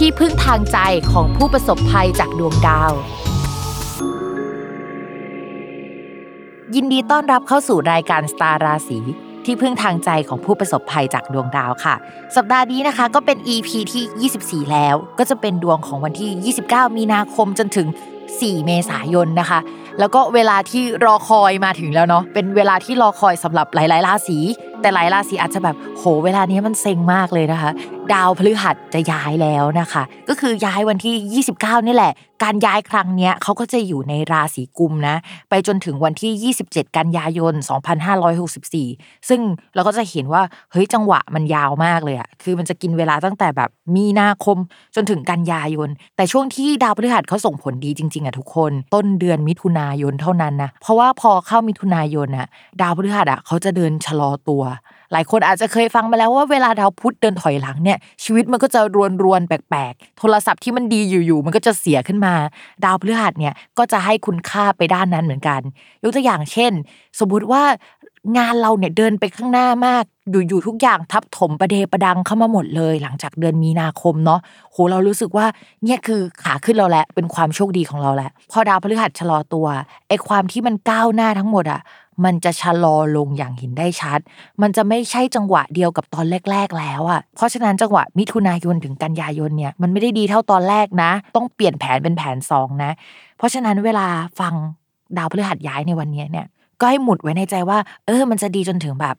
ที่พึ่งทางใจของผู้ประสบภัยจากดวงดาว ยินดีต้อนรับเข้าสู่รายการสตาร์ราศีที่พึ่งทางใจของผู้ประสบภัยจากดวงดาวค่ะ สัปดาห์นี้นะคะก็เป็น EP ที่ 24 แล้ว ก็จะเป็นดวงของวันที่ 29 มีนาคมจนถึง 4 เมษายนนะคะ แล้วก็เวลาที่รอคอยมาถึงแล้วเนาะเป็นเวลาที่รอคอยสำหรับหลายๆราศี แต่หลายราศีอาจจะแบบโหเวลานี้มันเซ็งมากเลยนะคะ ดาวพฤหัสจะย้ายแล้วนะคะ ก็คือย้ายวันที่ 29 นี่แหละ การย้ายครั้งเนี้ยเขาก็จะอยู่ในราศีกุมนะไปจนถึงวันที่ 27 กันยายน 2564 ซึ่งเราก็จะเห็นว่าเฮ้ยจังหวะมันยาวมากเลยอะคือมันจะกินเวลาตั้งแต่แบบมีนาคมจนถึงกันยายน แต่ช่วงที่ดาวพฤหัสเขาส่งผลดีจริงๆอะทุกคน ต้นเดือนมิถุนายนเท่านั้นนะเพราะว่าพอเข้ามิถุนายนอะดาวพฤหัสอะเขาจะเดินชะลอตัว หลายคนอาจจะเคยฟังมาแล้วว่าเวลาดาวพุธเดินถอยหลังเนี่ยชีวิตมันก็จะรวนรวนแปลกๆ โทรศัพท์ที่มันดีอยู่ๆมันก็จะเสียขึ้นมา ดาวพฤหัสเนี่ยก็จะให้คุณค่าไปด้านนั้นเหมือนกัน ยกตัวอย่างเช่น สมมุติว่างานเราเนี่ยเดินไปข้างหน้ามากอยู่ๆทุกอย่างทับถมประเดประดังเข้ามาหมดเลย หลังจากเดือนมีนาคมเนาะโหเรารู้สึกว่าเนี่ยคือขาขึ้นเราแหละเป็นความโชคดีของเราแหละพอดาวพฤหัสชะลอตัวไอ้ความที่มันก้าวหน้าทั้งหมดอะ มันจะชะลอลงอย่างเห็นได้ชัด มันจะไม่ใช่จังหวะเดียวกับตอนแรก ๆ แล้วอะ เพราะฉะนั้นจังหวะมิถุนายนถึงกันยายนเนี่ยมันไม่ได้ดีเท่าตอนแรกนะ ต้องเปลี่ยนแผนเป็นแผนสองนะ เพราะฉะนั้นเวลาฟังดาวพฤหัสย้ายในวันนี้เนี่ยก็ให้หมุดไว้ในใจว่า เออ มันจะดีจนถึงแบบ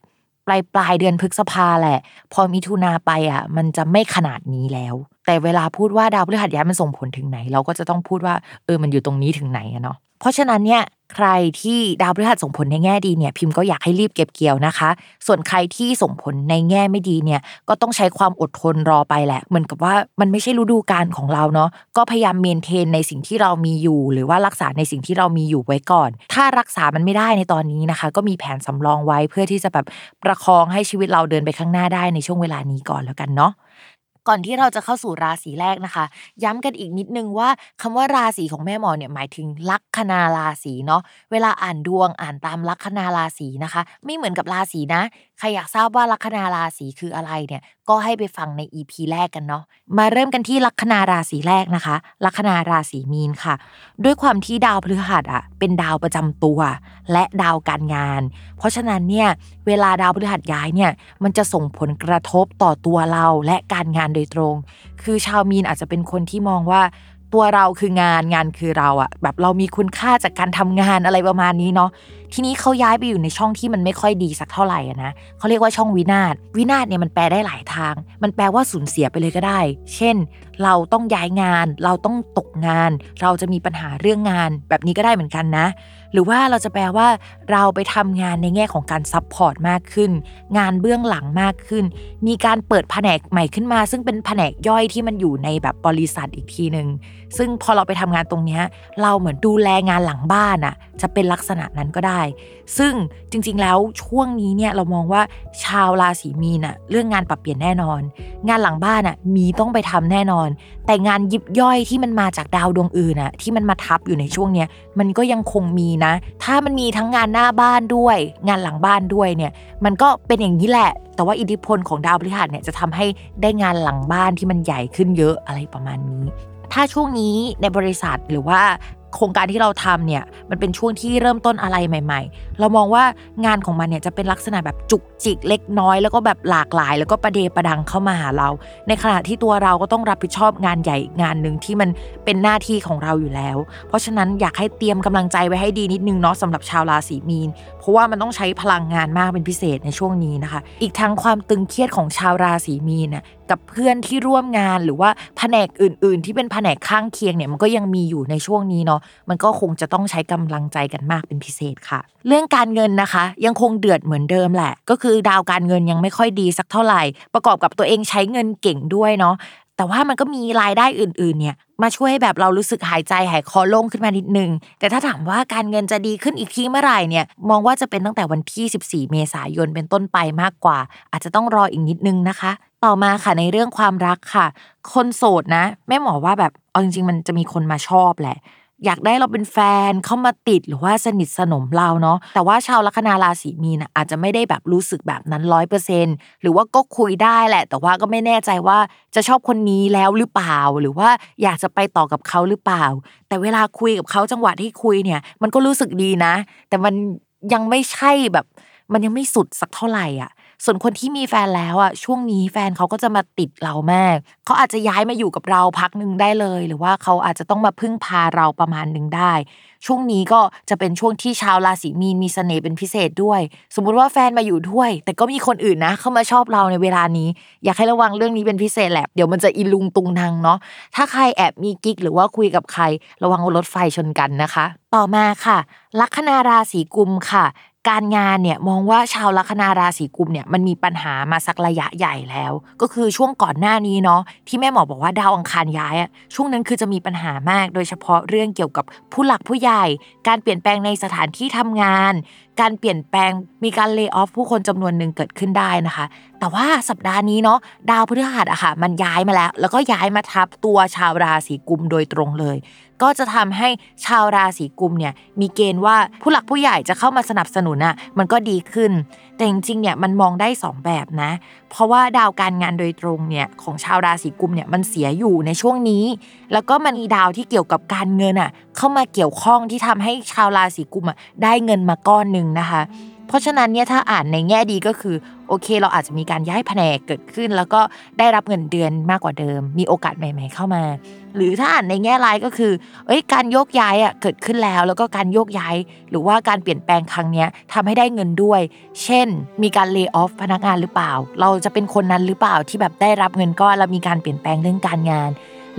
ปลายปลายเดือนพฤษภาแหละ พอมิถุนาไปอะ มันจะไม่ขนาดนี้แล้ว แต่เวลาพูดว่าดาวพฤหัสย้ายมันส่งผลถึงไหน เราก็จะต้องพูดว่า เออมันอยู่ตรงนี้ถึงไหนอะเนาะเพราะฉะนั้นเนี่ย ใครที่ดาวพฤหัสส่งผลในแง่ดีเนี่ย พิมพ์ก็อยากให้รีบเก็บเกี่ยวนะคะ ส่วนใครที่ส่งผลในแง่ไม่ดีเนี่ย ก็ต้องใช้ความอดทนรอไปแหละ เหมือนกับว่ามันไม่ใช่ฤดูกาลของเราเนาะ ก็พยายามเมนเทนในสิ่งที่เรามีอยู่ หรือว่ารักษาในสิ่งที่เรามีอยู่ไว้ก่อน ถ้ารักษามันไม่ได้ในตอนนี้นะคะ ก็มีแผนสำรองไว้เพื่อที่จะแบบประคองให้ชีวิตเราเดินไปข้างหน้าได้ในช่วงเวลานี้ก่อนแล้วกันเนาะ ก่อนที่เราจะเข้าสู่ราศีแรกนะคะ ย้ำกันอีกนิดนึงว่าคำว่าราศีของแม่หมอเนี่ยหมายถึงลัคนาราศีเนาะเวลาอ่านดวงอ่านตามลัคนาราศีนะคะ ไม่เหมือนกับราศีนะ ใครอยากทราบว่าลัคนาราศีคืออะไรเนี่ย ก็ให้ไปฟังใน EP แรกกันเนาะมาเริ่มกันที่ลัคนาราศีแรกนะคะ ลัคนาราศีมีนค่ะ ด้วยความที่ดาวพฤหัสอะเป็นดาวประจำตัว และดาวการงาน เพราะฉะนั้นเนี่ยเวลาดาวพฤหัสย้ายเนี่ยมันจะส่งผลกระทบต่อตัวเราและการงานโดยตรง คือชาวมีนอาจจะเป็นคนที่มองว่า ตัวเราคืองานงานคือเราอะแบบเรามีคุณค่าจากการทำงานอะไรประมาณนี้เนาะทีนี้เขาย้ายไปอยู่ในช่องที่มันไม่ค่อยดีสักเท่าไหร่นะเขาเรียกว่าช่องวินาศวินาศเนี่ยมันแปลได้หลายทาง มันแปลว่าสูญเสียไปเลยก็ได้ เช่น เราต้องย้ายงาน เราต้องตกงาน เราจะมีปัญหาเรื่องงาน แบบนี้ก็ได้เหมือนกันนะหรือว่าเราจะแปลว่าเราไปทำงานในแง่ของการ support มากขึ้น งานเบื้องหลังมากขึ้น มีการเปิดแผนกใหม่ขึ้นมา ซึ่งเป็นแผนกย่อยที่มันอยู่ในแบบบริษัทอีกทีหนึ่งซึ่งพอเราไปทำงานตรงนี้เราเหมือนดูแลงานหลังบ้านอะจะเป็นลักษณะนั้นก็ได้ ซึ่งจริงๆแล้วช่วงนี้เนี่ยเรามองว่าชาวราศีมีนอะเรื่องงานปรับเปลี่ยนแน่นอน งานหลังบ้านอะมีต้องไปทำแน่นอน แต่งานยิบย่อยที่มันมาจากดาวดวงอื่นอะที่มันมาทับอยู่ในช่วงเนี้ยมันก็ยังคงมีนะถ้ามันมีทั้งงานหน้าบ้านด้วย งานหลังบ้านด้วยเนี่ย มันก็เป็นอย่างนี้แหละ แต่ว่าอิทธิพลของดาวพฤหัสเนี่ยจะทำให้ได้งานหลังบ้านที่มันใหญ่ขึ้นเยอะอะไรประมาณนี้ ถ้าช่วงนี้ในบริษัทหรือว่า โครงการที่เราทำเนี่ยมันเป็นช่วงที่เริ่มต้นอะไรใหม่ ๆ เรามองว่างานของมันเนี่ยจะเป็นลักษณะแบบจุกจิกเล็กน้อย แล้วก็แบบหลากหลาย แล้วก็ประเดประดังเข้ามาหาเรา ในขณะที่ตัวเราก็ต้องรับผิดชอบงานใหญ่งานหนึ่งที่มันเป็นหน้าที่ของเราอยู่แล้ว เพราะฉะนั้นอยากให้เตรียมกำลังใจไว้ให้ดีนิดนึงเนาะสำหรับชาวราศีมีน เพราะว่ามันต้องใช้พลังงานมากเป็นพิเศษในช่วงนี้นะคะ อีกทั้งความตึงเครียดของชาวราศีมีนน่ะกับเพื่อนที่ร่วมงานหรือว่าแผนกอื่น ๆ ที่เป็นแผนกข้างเคียงเนี่ยมันก็ยังมีอยู่ในช่วงนี้เนาะมันก็คงจะต้องใช้กำลังใจกันมากเป็นพิเศษค่ะ เรื่องการเงินนะคะ ยังคงเดือดเหมือนเดิมแหละ ก็คือดาวการเงินยังไม่ค่อยดีสักเท่าไหร่ ประกอบกับตัวเองใช้เงินเก่งด้วยเนาะแต่ว่ามันก็มีรายได้อื่น ๆ เนี่ยมาช่วยให้แบบเรารู้สึกหายใจหายคอโล่งขึ้นมานิดนึง แต่ถ้าถามว่าการเงินจะดีขึ้นอีกทีเมื่อไหร่เนี่ย มองว่าจะเป็นตั้งแต่วันที่ 14 เมษายนเป็นต้นไปมากกว่า อาจจะต้องรออีกนิดนึงนะคะ ต่อมาค่ะในเรื่องความรักค่ะ คนโสดนะแม่หมอว่าแบบเอาจริงๆมันจะมีคนมาชอบแหละ อยากได้เราเป็นแฟนเข้ามาติดหรือว่าสนิทสนมเราเนาะแต่ว่าชาวลัคนาราศีมีนอาจจะไม่ได้แบบรู้สึกแบบนั้นร้อยเปอร์เซ็นหรือว่าก็คุยได้แหละ แต่ว่าก็ไม่แน่ใจว่าจะชอบคนนี้แล้วหรือเปล่า หรือว่าอยากจะไปต่อกับเขาหรือเปล่า แต่เวลาคุยกับเขาจังหวะที่คุยเนี่ย มันก็รู้สึกดีนะ แต่มันยังไม่ใช่แบบ มันยังไม่สุดสักเท่าไหร่อะ ส่วนคนที่มีแฟนแล้วอะช่วงนี้แฟนเขาก็จะมาติดเรามาก เขาอาจจะย้ายมาอยู่กับเราพักหนึ่งได้เลย หรือว่าเขาอาจจะต้องมาพึ่งพาเราประมาณหนึ่งได้ ช่วงนี้ก็จะเป็นช่วงที่ชาวราศีมีนมีเสน่ห์เป็นพิเศษด้วย สมมุติว่าแฟนมาอยู่ด้วย แต่ก็มีคนอื่นนะ เข้ามาชอบเราในเวลานี้ อยากให้ระวังเรื่องนี้เป็นพิเศษแหละเดี๋ยวมันจะอีลุงตุงนางเนาะถ้าใครแอบมีกิ๊กหรือว่าคุยกับใคร ระวังรถไฟชนกันนะคะ ต่อมาค่ะ ลัคนาราศีกุมค่ะ การงานเนี่ยมองว่าชาวลัคนาราศีกุมเนี่ยมันมีปัญหามาสักระยะใหญ่แล้ว ก็คือช่วงก่อนหน้านี้เนาะที่แม่หมอบอกว่าดาวอังคารย้ายอะช่วงนั้นคือจะมีปัญหามาก โดยเฉพาะเรื่องเกี่ยวกับผู้หลักผู้ใหญ่ การเปลี่ยนแปลงในสถานที่ทำงาน การเปลี่ยนแปลงมีการเลิกออฟผู้คนจำนวนหนึ่งเกิดขึ้นได้นะคะ แต่ว่าสัปดาห์นี้เนาะดาวพฤหัสอะค่ะ มันย้ายมาแล้ว แล้วก็ย้ายมาทับตัวชาวราศีกุมโดยตรงเลย ก็จะทำให้ชาวราศีกุมเนี่ยมีเกณฑ์ว่าผู้หลักผู้ใหญ่จะเข้ามาสนับสนุนอะมันก็ดีขึ้น แต่จริงๆเนี่ยมันมองได้ 2 แบบนะ เพราะว่าดาวการงานโดยตรงเนี่ยของชาวราศีกุมเนี่ยมันเสียอยู่ในช่วงนี้ แล้วก็มันมีดาวที่เกี่ยวกับการเงินอะเข้ามาเกี่ยวข้องที่ทำให้ชาวราศีกุมอะได้เงินมาก้อนหนึ่งนะคะ เพราะฉะนั้นเนี่ยถ้าอ่านในแง่ดีก็คือโอเค เราอาจจะมีการย้ายแผนกเกิดขึ้น แล้วก็ได้รับเงินเดือนมากกว่าเดิม มีโอกาสใหม่ ๆ เข้ามา หรือถ้าอ่านในแง่ร้ายก็คือเอ้ยการโยกย้ายอะเกิดขึ้นแล้ว แล้วก็การโยกย้าย หรือว่าการเปลี่ยนแปลงครั้งเนี้ยทำให้ได้เงินด้วย เช่น มีการเลิกออฟพนักงานหรือเปล่า เราจะเป็นคนนั้นหรือเปล่าที่แบบได้รับเงินก้อนแล้วมีการเปลี่ยนแปลงเรื่องการงาน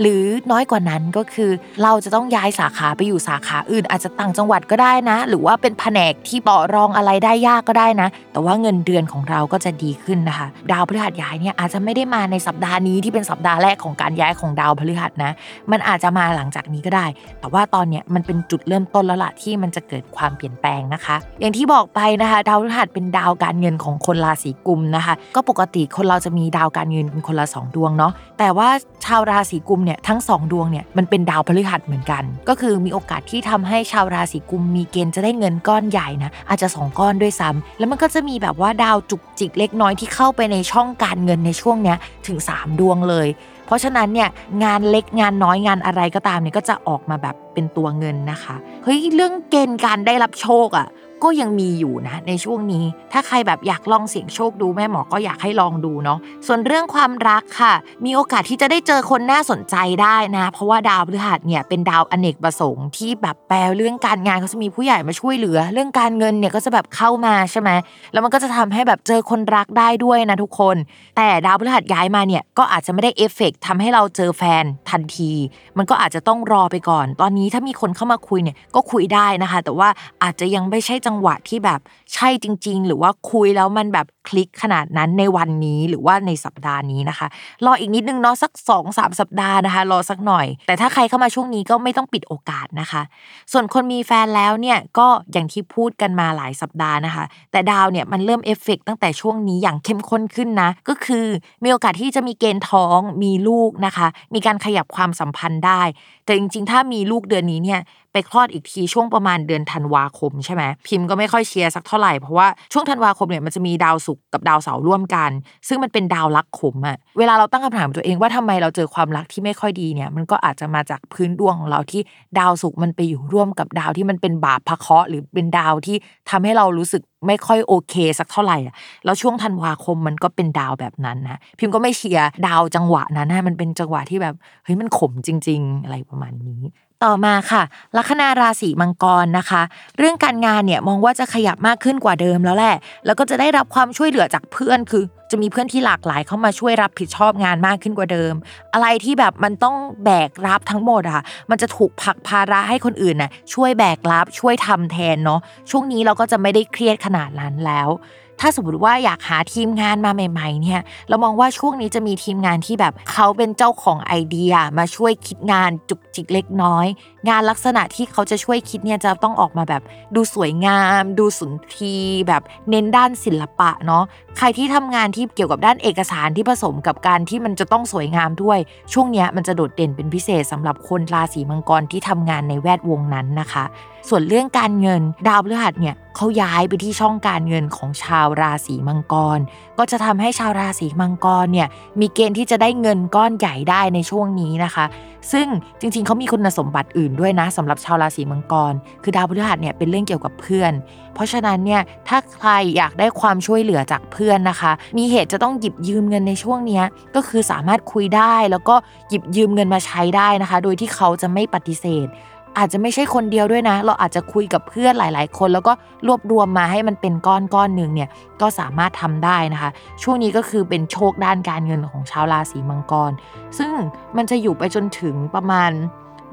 หรือน้อยกว่านั้นก็คือเราจะต้องย้ายสาขาไปอยู่สาขาอื่น อาจจะต่างจังหวัดก็ได้นะ หรือว่าเป็นแผนกที่ต่อรองอะไรได้ยากก็ได้นะ แต่ว่าเงินเดือนของเราก็จะดีขึ้นนะคะ ดาวพฤหัสย้ายเนี่ยอาจจะไม่ได้มาในสัปดาห์นี้ที่เป็นสัปดาห์แรกของการย้ายของดาวพฤหัสนะ มันอาจจะมาหลังจากนี้ก็ได้ แต่ว่าตอนเนี้ยมันเป็นจุดเริ่มต้นแล้วล่ะที่มันจะเกิดความเปลี่ยนแปลงนะคะ อย่างที่บอกไปนะคะ ดาวพฤหัสเป็นดาวการเงินของคนราศีกุมนะคะ ก็ปกติคนเราจะมีดาวการเงินเป็นคนละสองดวงเนาะแต่ว่าชาวราศีกุมเนี่ยทั้งสองดวงเนี่ยมันเป็นดาวพฤหัสเหมือนกัน ก็คือมีโอกาสที่ทำให้ชาวราศีกุมมีเกณฑ์จะได้เงินก้อนใหญ่นะอาจจะสองก้อนด้วยซ้ำแล้วมันก็จะมีแบบว่าดาวจุกจิกเล็กน้อยที่เข้าไปในช่องการเงินในช่วงเนี้ยถึง 3 ดวงเลย เพราะฉะนั้นเนี่ยงานเล็กงานน้อยงานอะไรก็ตามเนี่ยก็จะออกมาแบบเป็นตัวเงินนะคะเฮ้ยเรื่องเกณฑ์การได้รับโชคอะ่ะ ก็ยังมีอยู่นะในช่วงนี้ ถ้าใครแบบอยากลองเสี่ยงโชคดูแม่หมอก็อยากให้ลองดูเนาะส่วนเรื่องความรักค่ะ มีโอกาสที่จะได้เจอคนน่าสนใจได้นะ เพราะว่าดาวพฤหัสเนี่ยเป็นดาวอเนกประสงค์ที่แบบแปลเรื่องการงานเขาจะมีผู้ใหญ่มาช่วยเหลือ เรื่องการเงินเนี่ยก็จะแบบเข้ามาใช่ไหมแล้วมันก็จะทำให้แบบเจอคนรักได้ด้วยนะทุกคน แต่ดาวพฤหัสย้ายมาเนี่ยก็อาจจะไม่ได้เอฟเฟกต์ทำให้เราเจอแฟนทันที มันก็อาจจะต้องรอไปก่อน ตอนนี้ถ้ามีคนเข้ามาคุยเนี่ยก็คุยได้นะคะ แต่ว่าอาจจะยังไม่ใช่จังหวะที่แบบใช่จริง ๆ หรือว่าคุยแล้วมันแบบ คลิกขนาดนั้นในวันนี้หรือว่าในสัปดาห์นี้นะคะรออีกนิดนึงเนาะสัก2อสสัปดาห์นะคะ รอสักหน่อย แต่ถ้าใครเข้ามาช่วงนี้ก็ไม่ต้องปิดโอกาสนะคะ ส่วนคนมีแฟนแล้วเนี่ยก็อย่างที่พูดกันมาหลายสัปดาห์นะคะ แต่ดาวเนี่ยมันเริ่มเอฟเฟกตั้งแต่ช่วงนี้อย่างเข้มข้นขึ้นนะก็คือมีโอกาสที่จะมีเกณฑ์ท้องมีลูกนะคะ มีการขยับความสัมพันธ์ได้ แต่จริงๆ ถ้ามีลูกเดือนนี้เนี่ยไปคลอดอีกทีช่วงประมาณเดือนธันวาคมใช่ไหมพิมพ์ก็ไม่ค่อยเชียร์สักเท่าไหร่เพราะว่าช่วงธันวาคมเนี่ยมันจะมีดาวศุกร์กับดาวเสาร์ร่วมกัน ซึ่งมันเป็นดาวรักขมอะเวลาเราตั้งคำถามตัวเองว่าทำไมเราเจอความรักที่ไม่ค่อยดีเนี่ย มันก็อาจจะมาจากพื้นดวงของเราที่ดาวศุกร์มันไปอยู่ร่วมกับดาวที่มันเป็นบาปเคราะห์ หรือเป็นดาวที่ทำให้เรารู้สึกไม่ค่อยโอเคสักเท่าไหร่อะแล้วช่วงธันวาคมมันก็เป็นดาวแบบนั้นนะพิมพ์ก็ไม่เชียร์ดาวจังหวะนั้นนะมันเป็นจังหวะที่แบบเฮ้ยมันขมจริง ๆ อะไรประมาณนี้ ต่อมาค่ะ ลัคนาราศีมังกรนะคะ เรื่องการงานเนี่ยมองว่าจะขยับมากขึ้นกว่าเดิมแล้วแหละ แล้วก็จะได้รับความช่วยเหลือจากเพื่อนคือ จะมีเพื่อนที่หลากหลายเข้ามาช่วยรับผิดชอบงานมากขึ้นกว่าเดิม อะไรที่แบบมันต้องแบกรับทั้งหมดอะมันจะถูกผลักภาระให้คนอื่นน่ะช่วยแบกรับช่วยทำแทนเนาะช่วงนี้เราก็จะไม่ได้เครียดขนาดนั้นแล้ว ถ้าสมมติว่าอยากหาทีมงานมาใหม่ๆเนี่ยเรามองว่าช่วงนี้จะมีทีมงานที่แบบเขาเป็นเจ้าของไอเดียมาช่วยคิดงานจุกจิกเล็กน้อย งานลักษณะที่เขาจะช่วยคิดเนี่ยจะต้องออกมาแบบดูสวยงาม ดูสุนทรีแบบเน้นด้านศิลปะเนาะใครที่ทำงานที่เกี่ยวกับด้านเอกสารที่ผสมกับการที่มันจะต้องสวยงามด้วย ช่วงเนี้ยมันจะโดดเด่นเป็นพิเศษสำหรับคนราศีมังกรที่ทำงานในแวดวงนั้นนะคะ ส่วนเรื่องการเงินดาวพฤหัสเนี่ยเขาย้ายไปที่ช่องการเงินของชาวราศีมังกร ก็จะทำให้ชาวราศีมังกรเนี่ยมีเกณฑ์ที่จะได้เงินก้อนใหญ่ได้ในช่วงนี้นะคะ ซึ่งจริง ๆ เขามีคุณสมบัติอื่นด้วยนะสำหรับชาวราศีมังกร คือดาวพฤหัสเนี่ยเป็นเรื่องเกี่ยวกับเพื่อน เพราะฉะนั้นเนี่ยถ้าใครอยากได้ความช่วยเหลือจากเพื่อนนะคะ มีเหตุจะต้องหยิบยืมเงินในช่วงนี้ก็คือสามารถคุยได้แล้วก็หยิบยืมเงินมาใช้ได้นะคะ โดยที่เขาจะไม่ปฏิเสธ อาจจะไม่ใช่คนเดียวด้วยนะ เราอาจจะคุยกับเพื่อนหลาย ๆ คน แล้วก็รวบรวมมาให้มันเป็นก้อนก้อนหนึ่งเนี่ยก็สามารถทำได้นะคะ ช่วงนี้ก็คือเป็นโชคด้านการเงินของชาวราศีมังกร ซึ่งมันจะอยู่ไปจนถึงประมาณ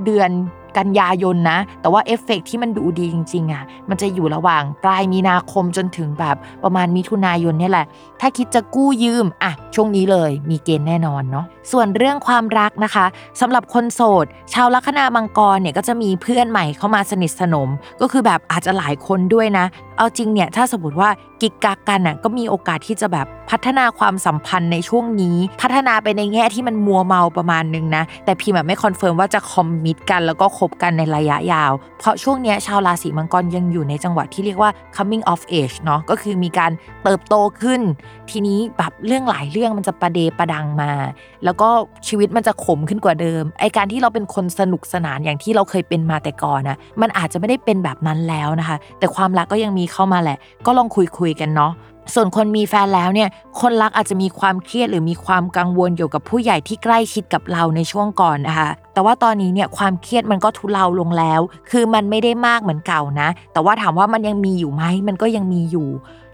เดือน กันยายนนะ แต่ว่าเอฟเฟกที่มันดูดีจริงๆอะ มันจะอยู่ระหว่างปลายมีนาคมจนถึงแบบประมาณมิถุนายนเนี่ยแหละ ถ้าคิดจะกู้ยืมอะช่วงนี้เลยมีเกณฑ์แน่นอนเนาะ ส่วนเรื่องความรักนะคะสำหรับคนโสด ชาวลัคนามังกรเนี่ยก็จะมีเพื่อนใหม่เข้ามาสนิทสนม ก็คือแบบอาจจะหลายคนด้วยนะ เอาจริงเนี่ยถ้าสมมติว่ากิ๊กกั๊กกันน่ะก็มีโอกาสที่จะแบบพัฒนาความสัมพันธ์ในช่วงนี้ พัฒนาไปในแง่ที่มันมัวเมาประมาณนึงนะ แต่พิมพ์แบบไม่ confirm ว่าจะ commit กันแล้วก็คบกันในระยะยาว เพราะช่วงนี้ชาวราศีมังกรยังอยู่ในจังหวะที่เรียกว่า coming of age เนาะก็คือมีการเติบโตขึ้น ทีนี้แบบเรื่องหลายเรื่องมันจะประเดประดังมา แล้วก็ชีวิตมันจะขมขึ้นกว่าเดิมไอ้การที่เราเป็นคนสนุกสนานอย่างที่เราเคยเป็นมาแต่ก่อนนะมันอาจจะไม่ได้เป็นแบบนั้นแล้วนะคะ แต่ความรักก็ยังมีเข้ามาแหละ ก็ลองคุยคุยๆกันเนาะ ส่วนคนมีแฟนแล้วเนี่ย คนรักอาจจะมีความเครียดหรือมีความกังวลเกี่ยวกับผู้ใหญ่ที่ใกล้ชิดกับเราในช่วงก่อนนะคะ แต่ว่าตอนนี้เนี่ยความเครียดมันก็ทุเลาลงแล้ว คือมันไม่ได้มากเหมือนเก่านะ แต่ว่าถามว่ามันยังมีอยู่ไหม มันก็ยังมีอยู่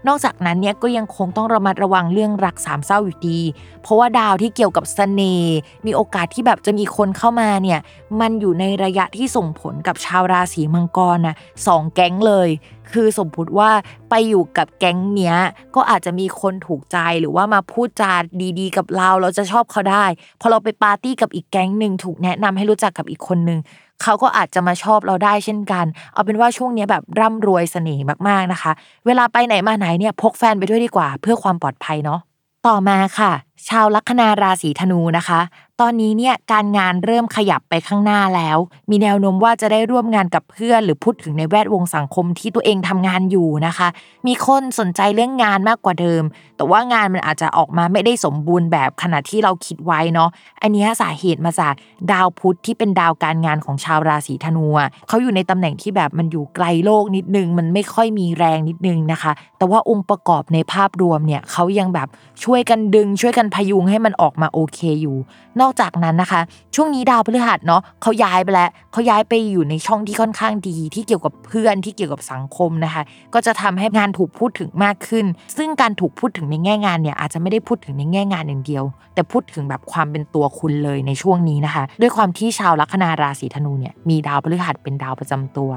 นอกจากนั้นเนี่ยก็ยังคงต้องระมัดระวังเรื่องรักสามเศร้าอยู่ดี เพราะว่าดาวที่เกี่ยวกับเสน่ห์ มีโอกาสที่แบบจะมีคนเข้ามาเนี่ย มันอยู่ในระยะที่ส่งผลกับชาวราศีมังกรนะสองแก๊งเลย คือสมมติว่าไปอยู่กับแก๊งเนี้ย ก็อาจจะมีคนถูกใจหรือว่ามาพูดจาดีๆ กับเราเราจะชอบเขาได้พอเราไปปาร์ตี้กับอีกแก๊งหนึ่งถูกแนะนำให้รู้จักกับอีกคนหนึ่งเขาก็อาจจะมาชอบเราได้เช่นกัน เอาเป็นว่าช่วงเนี้ยแบบร่ำรวยเสน่ห์มากๆนะคะ เวลาไปไหนมาไหนเนี่ยพกแฟนไปด้วยดีกว่า เพื่อความปลอดภัยเนาะต่อมาค่ะ ชาวลัคนาราศีธนูนะคะ ตอนนี้เนี่ยการงานเริ่มขยับไปข้างหน้าแล้ว มีแนวโน้มว่าจะได้ร่วมงานกับเพื่อน หรือพูดถึงในแวดวงสังคมที่ตัวเองทำงานอยู่นะคะ มีคนสนใจเรื่องงานมากกว่าเดิม แต่ว่างานมันอาจจะออกมาไม่ได้สมบูรณ์แบบขนาดที่เราคิดไว้เนาะอันนี้สาเหตุมาจากดาวพุธที่เป็นดาวการงานของชาวราศีธนูเขาอยู่ในตำแหน่งที่แบบมันอยู่ไกลโลกนิดนึง มันไม่ค่อยมีแรงนิดนึงนะคะ แต่ว่าองค์ประกอบในภาพรวมเนี่ยเขายังแบบช่วยกันดึง ช่วยกันพยุงให้มันออกมาโอเคอยู่นอกจากนั้นนะคะ ช่วงนี้ดาวพฤหัสเนาะเขาย้ายไปแล้วเขาย้ายไปอยู่ในช่องที่ค่อนข้างดี ที่เกี่ยวกับเพื่อนที่เกี่ยวกับสังคมนะคะ ก็จะทำให้งานถูกพูดถึงมากขึ้น ซึ่งการถูกพูดถึงในแง่งานเนี่ยอาจจะไม่ได้พูดถึงในแง่งานอย่างเดียว แต่พูดถึงแบบความเป็นตัวคุณเลยในช่วงนี้นะคะ ด้วยความที่ชาวลัคนาราศีธนูเนี่ยมีดาวพฤหัสเป็นดาวประจำตัว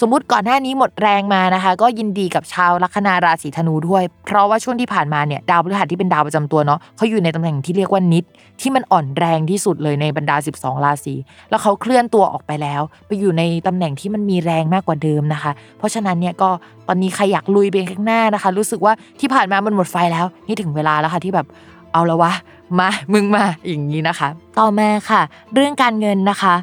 สมมติก่อนหน้านี้หมดแรงมานะคะ ก็ยินดีกับชาวลัคนาราศีธนูด้วย เพราะว่าช่วงที่ผ่านมาเนี่ยดาวพฤหัสที่เป็นดาวประจำตัวเนาะเขาอยู่ในตำแหน่งที่เรียกว่านิด ที่มันอ่อนแรงที่สุดเลยในบรรดา 12 ราศีแล้วเขาเคลื่อนตัวออกไปแล้ว ไปอยู่ในตำแหน่งที่มันมีแรงมากกว่าเดิมนะคะ เพราะฉะนั้นเนี่ยก็ตอนนี้ใครอยากลุยไปข้างหน้านะคะ รู้สึกว่าที่ผ่านมามันหมดไฟแล้ว นี่ถึงเวลาแล้วค่ะที่แบบเอาละวะมา มึงมาอย่างนี้นะคะ ต่อมาค่ะ เรื่องการเงินนะคะ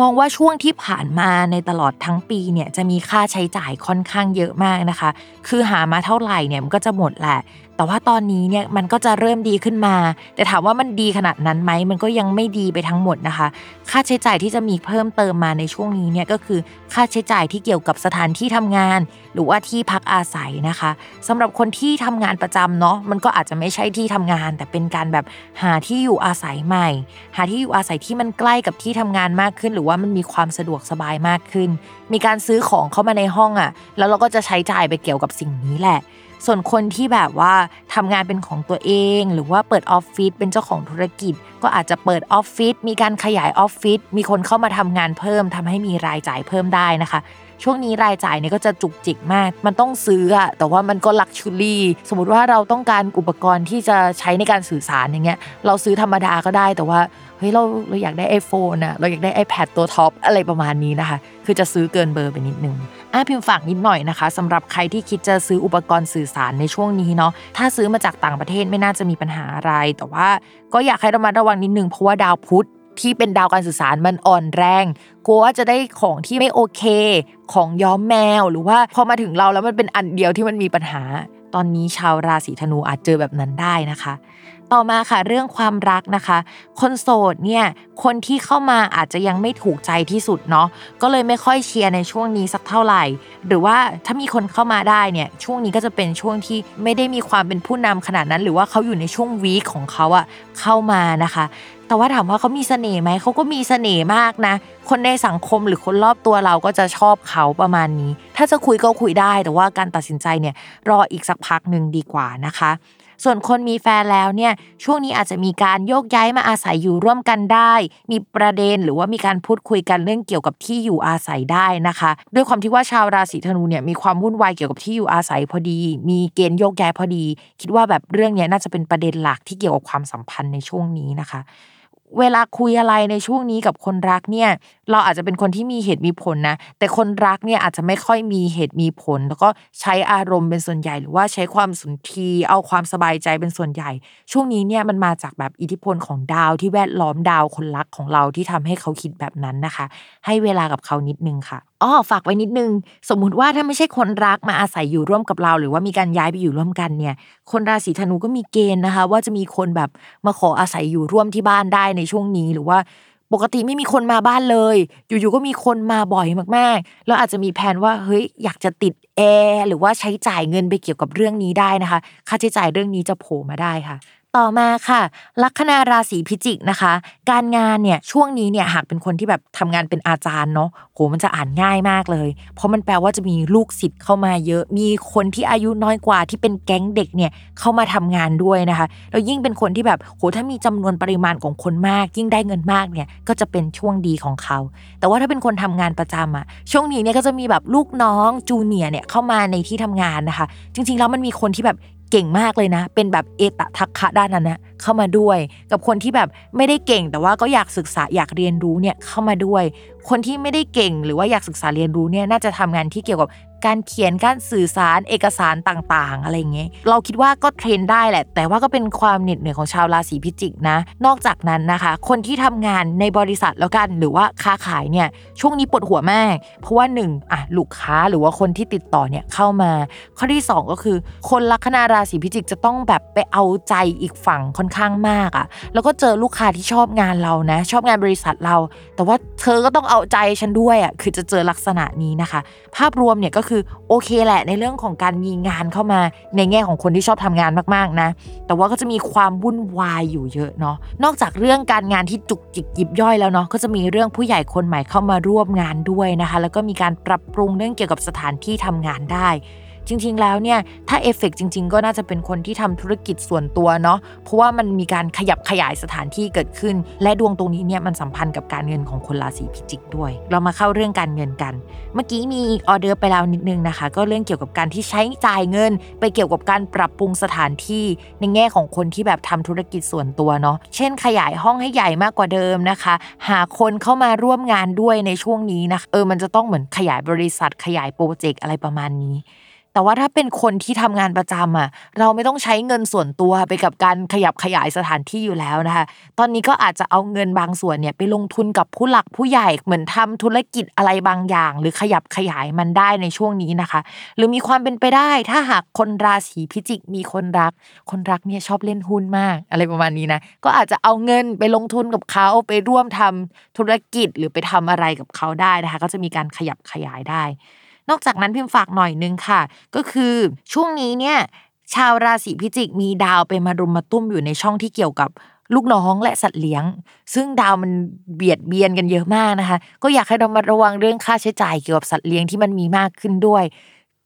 มองว่าช่วงที่ผ่านมาในตลอดทั้งปีเนี่ยจะมีค่าใช้จ่ายค่อนข้างเยอะมากนะคะ คือหามาเท่าไหร่เนี่ยมันก็จะหมดแหละ แต่ว่าตอนนี้เนี่ยมันก็จะเริ่มดีขึ้นมา แต่ถามว่ามันดีขนาดนั้นไหมมันก็ยังไม่ดีไปทั้งหมดนะคะ ค่าใช้จ่ายที่จะมีเพิ่มเติมมาในช่วงนี้เนี่ยก็คือค่าใช้จ่ายที่เกี่ยวกับสถานที่ทำงาน หรือว่าที่พักอาศัยนะคะสำหรับคนที่ทำงานประจำเนาะมันก็อาจจะไม่ใช่ที่ทำงาน แต่เป็นการแบบหาที่อยู่อาศัยใหม่ หาที่อยู่อาศัยที่มันใกล้กับที่ทำงานมากขึ้น หรือว่ามันมีความสะดวกสบายมากขึ้น มีการซื้อของเข้ามาในห้องอะ่ะแล้วเราก็จะใช้จ่ายไปเกี่ยวกับสิ่งนี้แหละ ส่วนคนที่แบบว่าทำงานเป็นของตัวเอง หรือว่าเปิดออฟฟิศเป็นเจ้าของธุรกิจ ก็อาจจะเปิดออฟฟิศมีการขยายออฟฟิศมีคนเข้ามาทำงานเพิ่มทำให้มีรายจ่ายเพิ่มได้นะคะ ช่วงนี้รายจ่ายเนี่ยก็จะจุกจิกมาก มันต้องซื้ออะแต่ว่ามันก็ลักชูรี่สมมติว่าเราต้องการอุปกรณ์ที่จะใช้ในการสื่อสารอย่างเงี้ยเราซื้อธรรมดาก็ได้แต่ว่า ฮ้ยเราเราอยากได้ iPhone อะเราอยากได้ iPad ตัวท็อปอะไรประมาณนี้นะคะ คือจะซื้อเกินเบอร์ไปนิดนึงอะพิมพ์ฝากนิดหน่อยนะคะสำหรับใครที่คิดจะซื้ออุปกรณ์สื่อสารในช่วงนี้เนาะถ้าซื้อมาจากต่างประเทศไม่น่าจะมีปัญหาอะไร แต่ว่าก็อยากให้ระมัดระวังนิดนึงเพราะว่าดาวพุธที่เป็นดาวการสื่อสารมันอ่อนแรงกลัวว่าจะได้ของที่ไม่โอเค ของย้อมแมวหรือว่าพอมาถึงเราแล้วมันเป็นอันเดียวที่มันมีปัญหา ตอนนี้ชาวราศีธนูอาจเจอแบบนั้นได้นะคะ ต่อมาค่ะเรื่องความรักนะคะ คนโสดเนี่ยคนที่เข้ามาอาจจะยังไม่ถูกใจที่สุดเนาะก็เลยไม่ค่อยเชียร์ในช่วงนี้สักเท่าไหร่ หรือว่าถ้ามีคนเข้ามาได้เนี่ยช่วงนี้ก็จะเป็นช่วงที่ไม่ได้มีความเป็นผู้นำขนาดนั้น หรือว่าเขาอยู่ในช่วงวีคของเขาอะเข้ามานะคะแต่ว่าถามว่าเขามีเสน่ห์ไหมเขาก็มีเสน่ห์มากนะ คนในสังคมหรือคนรอบตัวเราก็จะชอบเขาประมาณนี้ ถ้าจะคุยก็คุยได้ แต่ว่าการตัดสินใจเนี่ยรออีกสักพักหนึ่งดีกว่านะคะ ส่วนคนมีแฟนแล้วเนี่ยช่วงนี้อาจจะมีการโยกย้ายมาอาศัยอยู่ร่วมกันได้ มีประเด็นหรือว่ามีการพูดคุยกันเรื่องเกี่ยวกับที่อยู่อาศัยได้นะคะ ด้วยความที่ว่าชาวราศีธนูเนี่ยมีความวุ่นวายเกี่ยวกับที่อยู่อาศัยพอดี มีเกณฑ์โยกย้ายพอดี คิดว่าแบบเรื่องนี้น่าจะเป็นประเด็นหลักที่เกี่ยวกับความสัมพันธ์ในช่วงนี้นะคะ เวลาคุยอะไรในช่วงนี้กับคนรักเนี่ยเราอาจจะเป็นคนที่มีเหตุมีผลนะ แต่คนรักเนี่ยอาจจะไม่ค่อยมีเหตุมีผล แล้วก็ใช้อารมณ์เป็นส่วนใหญ่ หรือว่าใช้ความสุนทรีเอาความสบายใจเป็นส่วนใหญ่ ช่วงนี้เนี่ยมันมาจากแบบอิทธิพลของดาวที่แวดล้อมดาวคนรักของเราที่ทำให้เขาคิดแบบนั้นนะคะ ให้เวลากับเขานิดนึงค่ะอ๋อฝากไว้นิดนึง สมมุติว่าถ้าไม่ใช่คนรักมาอาศัยอยู่ร่วมกับเรา หรือว่ามีการย้ายไปอยู่ร่วมกันเนี่ย คนราศีธนูก็มีเกณฑ์นะคะ ว่าจะมีคนแบบมาขออาศัยอยู่ร่วมที่บ้านได้ในช่วงนี้หรือว่า ปกติไม่มีคนมาบ้านเลย อยู่ๆก็มีคนมาบ่อยมากๆ แล้วอาจจะมีแผนว่าเฮ้ยอยากจะติดแอร์หรือว่าใช้จ่ายเงินไปเกี่ยวกับเรื่องนี้ได้นะคะ ค่าใช้จ่ายเรื่องนี้จะโผล่มาได้ค่ะ ต่อมาค่ะ ลัคนาราศีพิจิกนะคะ การงานเนี่ยช่วงนี้เนี่ยหากเป็นคนที่แบบทำงานเป็นอาจารย์เนาะโหมันจะอ่านง่ายมากเลย เพราะมันแปลว่าจะมีลูกศิษย์เข้ามาเยอะ มีคนที่อายุน้อยกว่าที่เป็นแก๊งเด็กเนี่ยเข้ามาทำงานด้วยนะคะแล้วยิ่งเป็นคนที่แบบโหถ้ามีจำนวนปริมาณของคนมาก ยิ่งได้เงินมากเนี่ยก็จะเป็นช่วงดีของเขา แต่ว่าถ้าเป็นคนทำงานประจำอะช่วงนี้เนี่ยก็จะมีแบบลูกน้องจูเนียเนี่ยเข้ามาในที่ทำงานนะคะ จริงๆแล้วมันมีคนที่แบบ เก่งมากเลยนะ เป็นแบบเอตทักคะด้านนั้นนะ เข้ามาด้วย กับคนที่แบบไม่ได้เก่งแต่ว่าก็อยากศึกษาอยากเรียนรู้เนี่ยเข้ามาด้วย คนที่ไม่ได้เก่งหรือว่าอยากศึกษาเรียนรู้เนี่ยน่าจะทำงานที่เกี่ยวกับการเขียนการสื่อสารเอกสารต่างๆ อะไรเงี้ยเราคิดว่าก็เทรนได้แหละ แต่ว่าก็เป็นความเหน็ดเหนื่อยของชาวราศีพิจิกนะ นอกจากนั้นนะคะ คนที่ทำงานในบริษัทแล้วกันหรือว่าค้าขายเนี่ยช่วงนี้ปวดหัวมาก เพราะว่าหนึ่งอะลูกค้าหรือว่าคนที่ติดต่อเนี่ยเข้ามา ข้อที่ 2 ก็คือ คนลัคนาราศีพิจิกจะต้องแบบไปเอาใจอีกฝั่งค่อนข้างมากอะ่ะ แล้วก็เจอลูกค้าที่ชอบงานเรานะ ชอบงานบริษัทเรา แต่ว่าเธอก็ต้องเอาใจฉันด้วยอะ่ะคือจะเจอลักษณะนี้นะคะ ภาพรวมเนี่ยก็คือโอเคแหละในเรื่องของการมีงานเข้ามาในแง่ของคนที่ชอบทำงานมากๆนะ แต่ว่าก็จะมีความวุ่นวายอยู่เยอะเนาะนอกจากเรื่องการงานที่จุกจิกยิบย่อยแล้วเนาะก็จะมีเรื่องผู้ใหญ่คนใหม่เข้ามาร่วมงานด้วยนะคะ แล้วก็มีการปรับปรุงเรื่องเกี่ยวกับสถานที่ทำงานได้ จริง ๆ แล้วเนี่ย ถ้าเอฟเฟกจริง ๆ ก็น่าจะเป็นคนที่ทำธุรกิจส่วนตัวเนาะ เพราะว่ามันมีการขยับขยายสถานที่เกิดขึ้น และดวงตรงนี้เนี่ยมันสัมพันธ์กับการเงินของคนราศีพิจิกด้วย เรามาเข้าเรื่องการเงินกัน เมื่อกี้มีออเดอร์ไปแล้วนิดนึงนะคะ ก็เรื่องเกี่ยวกับการที่ใช้จ่ายเงิน ไปเกี่ยวกับการปรับปรุงสถานที่ในแง่ของคนที่แบบทำธุรกิจส่วนตัวเนาะ เช่น ขยายห้องให้ใหญ่มากกว่าเดิมนะคะ หาคนเข้ามาร่วมงานด้วยในช่วงนี้นะ เออ มันจะต้องเหมือนขยายบริษัทขยายโปรเจกต์อะไรประมาณนี้ แต่ว่าถ้าเป็นคนที่ทำงานประจำอะ เราไม่ต้องใช้เงินส่วนตัวไปกับการขยับขยายสถานที่อยู่แล้วนะคะ ตอนนี้ก็อาจจะเอาเงินบางส่วนเนี่ยไปลงทุนกับผู้หลักผู้ใหญ่เหมือนทำธุรกิจอะไรบางอย่าง หรือขยับขยายมันได้ในช่วงนี้นะคะ หรือมีความเป็นไปได้ถ้าหากคนราศีพิจิกมีคนรัก คนรักเนี่ยชอบเล่นหุ้นมาก อะไรประมาณนี้นะก็อาจจะเอาเงินไปลงทุนกับเขาไปร่วมทำธุรกิจหรือไปทำอะไรกับเขาได้นะคะ ก็จะมีการขยับขยายได้ นอกจากนั้นพิมพ์ฝากหน่อยนึงค่ะ ก็คือช่วงนี้เนี่ยชาวราศีพิจิกมีดาวไปมารุมมาตุ้มอยู่ในช่องที่เกี่ยวกับลูกน้องและสัตว์เลี้ยง ซึ่งดาวมันเบียดเบียนกันเยอะมากนะคะ ก็อยากให้เรามาระวังเรื่องค่าใช้จ่ายเกี่ยวกับสัตว์เลี้ยงที่มันมีมากขึ้นด้วย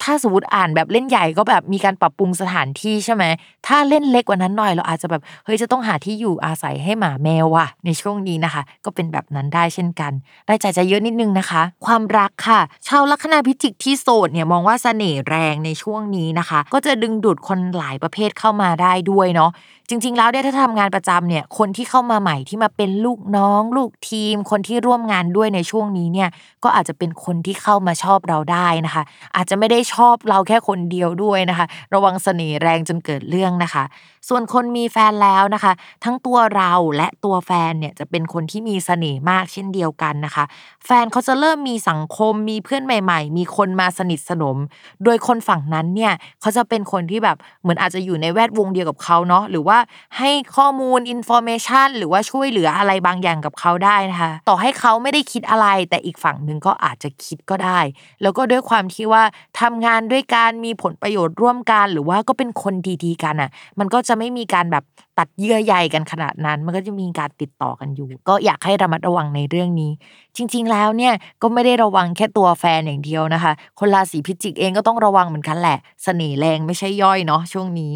ถ้าสมมติอ่านแบบเล่นใหญ่ก็แบบมีการปรับปรุงสถานที่ใช่ไหมถ้าเล่นเล็กกว่านั้นหน่อยเราอาจจะแบบเฮ้ยจะต้องหาที่อยู่อาศัยให้หมาแมวว่ะ ในช่วงนี้นะคะ ก็เป็นแบบนั้นได้เช่นกันได้ใจใจเยอะนิดนึงนะคะ ความรักค่ะ ชาวลัคนาพิจิกที่โสดเนี่ยมองว่าเสน่ห์แรงในช่วงนี้นะคะ ก็จะดึงดูดคนหลายประเภทเข้ามาได้ด้วยเนาะ จริง ๆ แล้วเนี่ยถ้าทำงานประจำเนี่ยคนที่เข้ามาใหม่ที่มาเป็นลูกน้อง ลูกทีม คนที่ร่วมงานด้วยในช่วงนี้เนี่ยก็อาจจะเป็นคนที่เข้ามาชอบเราได้นะคะ อาจจะไม่ได้ชอบเราแค่คนเดียวด้วยนะคะ ระวังเสน่ห์แรงจนเกิดเรื่องนะคะ ส่วนคนมีแฟนแล้วนะคะ ทั้งตัวเราและตัวแฟนเนี่ยจะเป็นคนที่มีเสน่ห์มากเช่นเดียวกันนะคะ แฟนเขาจะเริ่มมีสังคมมีเพื่อนใหม่ ๆ มีคนมาสนิทสนม โดยคนฝั่งนั้นเนี่ยเขาจะเป็นคนที่แบบเหมือนอาจจะอยู่ในแวดวงเดียวกับเขาเนาะหรือว่าให้ข้อมูล information หรือว่าช่วยเหลืออะไรบางอย่างกับเขาได้นะคะต่อให้เขาไม่ได้คิดอะไร แต่อีกฝั่งหนึ่งก็อาจจะคิดก็ได้ แล้วก็ด้วยความที่ว่าทำงานด้วยการมีผลประโยชน์ร่วมกัน หรือว่าก็เป็นคนดีๆกันอะ มันก็จะไม่มีการแบบตัดเยื่อใยกันขนาดนั้น มันก็จะมีการติดต่อกันอยู่ ก็อยากให้ระมัดระวังในเรื่องนี้ จริง ๆ แล้วเนี่ยก็ไม่ได้ระวังแค่ตัวแฟนอย่างเดียวนะคะ คนราศีพิจิกเองก็ต้องระวังเหมือนกันแหละ เสน่ห์แรงไม่ใช่ย่อยเนาะช่วงนี้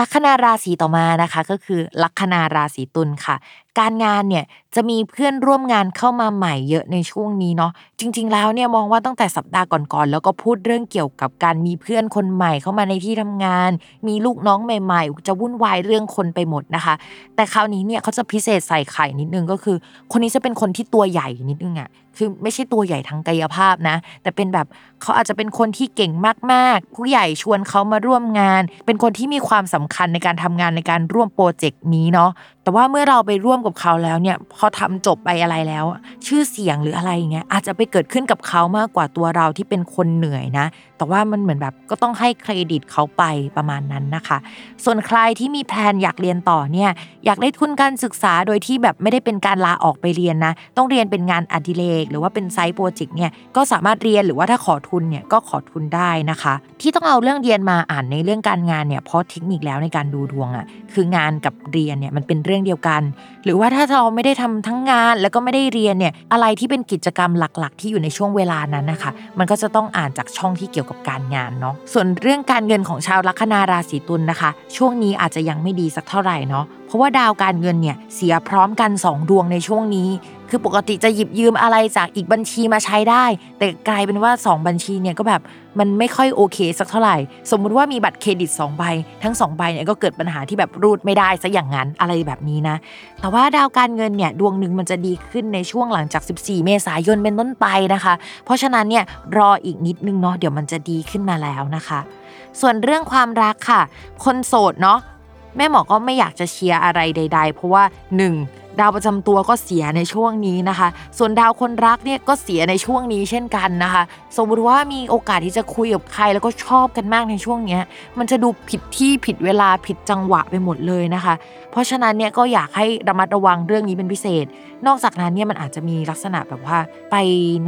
ลัคนาราศีต่อมานะคะ ก็คือลัคนาราศีตุลค่ะ การงานเนี่ยจะมีเพื่อนร่วมงานเข้ามาใหม่เยอะในช่วงนี้เนาะจริง ๆ แล้วเนี่ยมองว่าตั้งแต่สัปดาห์ก่อนๆแล้วก็พูดเรื่องเกี่ยวกับการมีเพื่อนคนใหม่เข้ามาในที่ทำงาน มีลูกน้องใหม่ ๆ จะวุ่นวายเรื่องคนไปหมดนะคะ แต่คราวนี้เนี่ยเขาจะพิเศษใส่ไข่นิดนึงก็คือ คนนี้จะเป็นคนที่ตัวใหญ่นิดนึงอะ่ะคือไม่ใช่ตัวใหญ่ทางกายภาพนะ แต่เป็นแบบเขาอาจจะเป็นคนที่เก่งมากๆ ผู้ใหญ่ชวนเขามาร่วมงาน เป็นคนที่มีความสำคัญในการทำงานในการร่วมโปรเจกต์นี้เนาะแต่ว่าเมื่อเราไปร่วมกับเขาแล้วเนี่ยพอทำจบไปอะไรแล้ว ชื่อเสียงหรืออะไรเงี้ยอาจจะไปเกิดขึ้นกับเขามากกว่าตัวเราที่เป็นคนเหนื่อยนะแต่ว่ามันเหมือนแบบก็ต้องให้เครดิตเขาไปประมาณนั้นนะคะ ส่วนใครที่มีแพลนอยากเรียนต่อเนี่ยอยากได้ทุนการศึกษาโดยที่แบบไม่ได้เป็นการลาออกไปเรียนนะ ต้องเรียนเป็นงานอดิเรกหรือว่าเป็นไซต์โปรเจกต์เนี่ยก็สามารถเรียนหรือว่าถ้าขอทุนเนี่ยก็ขอทุนได้นะคะ ที่ต้องเอาเรื่องเรียนมาอ่านในเรื่องการงานเนี่ยเพราะเทคนิคแล้วในการดูดวงอะ่ะคืองานกับเรียนเนี่ยมันเป็นเรื่องเดียวกัน หรือว่าถ้าเราไม่ได้ทำทั้งงานแล้วก็ไม่ได้เรียนเนี่ยอะไรที่เป็นกิจกรรมหลัก ๆ ที่อยู่ในช่วงเวลานั้นนะคะ มันก็จะต้องอ่านจากช่องที่เกี่ยวกับการงานเนาะส่วนเรื่องการเงินของชาวลัคนาราศีตุลนะคะ ช่วงนี้อาจจะยังไม่ดีสักเท่าไหร่เนาะ ราะว่าดาวการเงินเนี่ยเสียพร้อมกัน 2 ดวงในช่วงนี้ คือปกติจะหยิบยืมอะไรจากอีกบัญชีมาใช้ได้ แต่กลายเป็นว่า 2 บัญชีเนี่ยก็แบบมันไม่ค่อยโอเคสักเท่าไหร่ สมมุติว่ามีบัตรเครดิต2ใบทั้ง2ใบเนี่ยก็เกิดปัญหาที่แบบรูดไม่ได้ซะอย่างนั้นอะไรแบบนี้นะ แต่ว่าดาวการเงินเนี่ยดวงหนึ่งมันจะดีขึ้นในช่วงหลังจาก 14 เมษายนเป็นต้นไปนะคะ เพราะฉะนั้นเนี่ยรออีกนิดนึงเนาะเดี๋ยวมันจะดีขึ้นมาแล้วนะคะ ส่วนเรื่องความรักค่ะ คนโสดเนาะ แม่หมอก็ไม่อยากจะเชียร์อะไรใด ๆ เพราะว่า 1. ดาวประจำตัวก็เสียในช่วงนี้นะคะ ส่วนดาวคนรักเนี่ยก็เสียในช่วงนี้เช่นกันนะคะ สมมติว่ามีโอกาสที่จะคุยกับใครแล้วก็ชอบกันมากในช่วงนี้มันจะดูผิดที่ผิดเวลาผิดจังหวะไปหมดเลยนะคะ เพราะฉะนั้นเนี่ยก็อยากให้ระมัดระวังเรื่องนี้เป็นพิเศษ นอกจากนั้นเนี่ยมันอาจจะมีลักษณะแบบว่าไป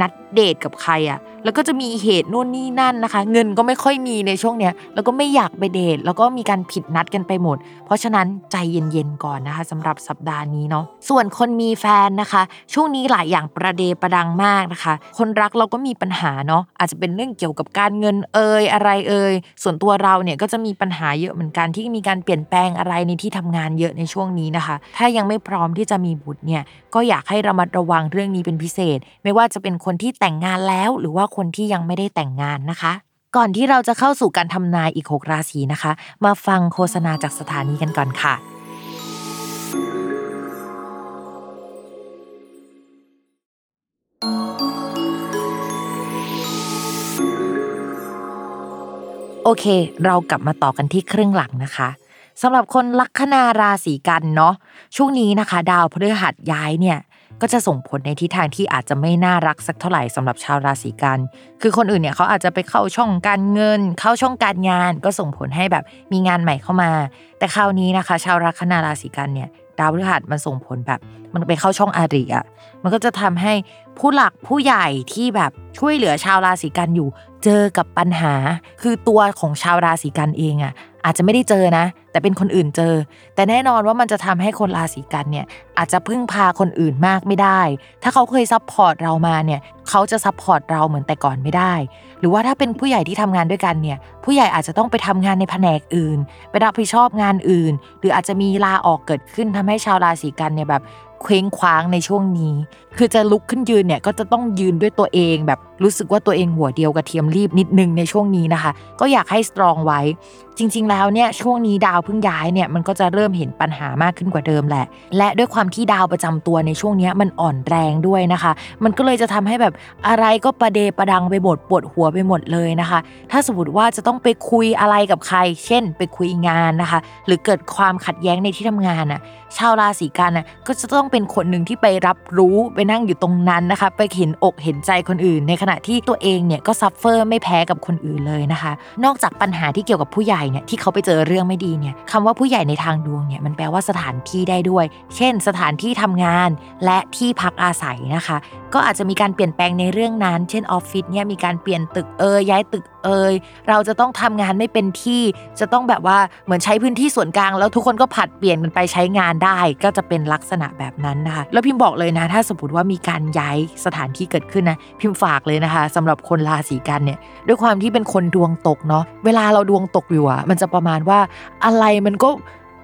นัดเดทกับใครอะ่ะแล้วก็จะมีเหตุนู่นนี่นั่นนะคะ เงินก็ไม่ค่อยมีในช่วงเนี้ยแล้วก็ไม่อยากไปเดทแล้วก็มีการผิดนัดกันไปหมด เพราะฉะนั้นใจเย็นๆก่อนนะคะสำหรับสัปดาห์นี้เนาะส่วนคนมีแฟนนะคะ ช่วงนี้หลายอย่างประเดประดังมากนะคะ คนรักเราก็มีปัญหาเนาะอาจจะเป็นเรื่องเกี่ยวกับการเงินเอ่ยอะไรเอ่ยส่วนตัวเราเนี่ยก็จะมีปัญหาเยอะเหมือนกันที่มีการเปลี่ยนแปลงอะไรในที่ทำงานเยอะในช่วงนี้นะคะ ถ้ายังไม่พร้อมที่จะมีบุตรเนี่ยก็อยากให้ระมัดระวังเรื่องนี้เป็นพิเศษ ไม่ว่าจะเป็นคนที่แต่งงานแล้ว หรือว่าคนที่ยังไม่ได้แต่งงานนะคะ ก่อนที่เราจะเข้าสู่การทำนายอีก 6 ราศีนะคะ มาฟังโฆษณาจากสถานีกันก่อนค่ะ โอเค เรากลับมาต่อกันที่ครึ่งหลังนะคะสำหรับคนลัคนาราศีกันเนาะช่วงนี้นะคะ ดาวพฤหัสย้ายเนี่ยก็จะส่งผลในทิศทางที่อาจจะไม่น่ารักสักเท่าไหร่สำหรับชาวราศีกัน คือคนอื่นเนี่ยเขาอาจจะไปเข้าช่องการเงิน เข้าช่องการงาน ก็ส่งผลให้แบบมีงานใหม่เข้ามา แต่คราวนี้นะคะ ชาวลัคนาราศีกันเนี่ยดาวพฤหัสมันส่งผลแบบ มันไปเข้าช่องอาริอะมันก็จะทำให้ผู้หลักผู้ใหญ่ที่แบบช่วยเหลือชาวราศีกันย์อยู่ เจอกับปัญหา คือตัวของชาวราศีกันย์เองอะอาจจะไม่ได้เจอนะ แต่เป็นคนอื่นเจอ แต่แน่นอนว่ามันจะทำให้คนราศีกันย์เนี่ยอาจจะพึ่งพาคนอื่นมากไม่ได้ ถ้าเขาเคย support เรามาเนี่ยเขาจะ support เราเหมือนแต่ก่อนไม่ได้ หรือว่าถ้าเป็นผู้ใหญ่ที่ทำงานด้วยกันเนี่ยผู้ใหญ่อาจจะต้องไปทำงานในแผนกอื่น ไปรับผิดชอบงานอื่น หรืออาจจะมีลาออกเกิดขึ้นทำให้ชาวราศีกันย์เนี่ยแบบ เคว้งคว้างในช่วงนี้ คือจะลุกขึ้นยืนเนี่ยก็จะต้องยืนด้วยตัวเองแบบรู้สึกว่าตัวเองหัวเดียวกับเทียมรีบนิดนึงในช่วงนี้นะคะ ก็อยากให้สตรองไว้ จริง ๆ แล้วเนี่ยช่วงนี้ดาวเพิ่งย้ายเนี่ยมันก็จะเริ่มเห็นปัญหามากขึ้นกว่าเดิมแหละ และด้วยความที่ดาวประจำตัวในช่วงนี้มันอ่อนแรงด้วยนะคะ มันก็เลยจะทำให้แบบอะไรก็ประเดประดังไปหมดปวดหัวไปหมดเลยนะคะ ถ้าสมมติว่าจะต้องไปคุยอะไรกับใคร เช่น ไปคุยงานนะคะ หรือเกิดความขัดแย้งในที่ทำงานอะชาวราศีกันย์น่ะก็จะต้องเป็นคนหนึ่งที่ไปรับรู้ไปนั่งอยู่ตรงนั้นนะคะ ไปเห็นอกเห็นใจคนอื่น ในขณะที่ตัวเองเนี่ยก็ suffer ไม่แพ้กับคนอื่นเลยนะคะ นอกจากปัญหาที่เกี่ยวกับผู้ใหญ่เนี่ยที่เขาไปเจอเรื่องไม่ดีเนี่ยคำว่าผู้ใหญ่ในทางดวงเนี่ยมันแปลว่าสถานที่ได้ด้วย เช่น สถานที่ทำงานและที่พักอาศัยนะคะ ก็อาจจะมีการเปลี่ยนแปลงในเรื่องนั้น เช่นออฟฟิศเนี่ยมีการเปลี่ยนตึกเอยย้ายตึก เอยเราจะต้องทำงานไม่เป็นที่ จะต้องแบบว่าเหมือนใช้พื้นที่ส่วนกลาง แล้วทุกคนก็ผัดเปลี่ยนกันไปใช้งานได้ ก็จะเป็นลักษณะแบบนั้นนะคะแล้วพิมพ์บอกเลยนะ ถ้าสมมติว่ามีการย้ายสถานที่เกิดขึ้นนะพิมพ์ฝากเลยนะคะสำหรับคนราศีกันเนี่ยด้วยความที่เป็นคนดวงตกเนาะเวลาเราดวงตกอยู่อะมันจะประมาณว่าอะไรมันก็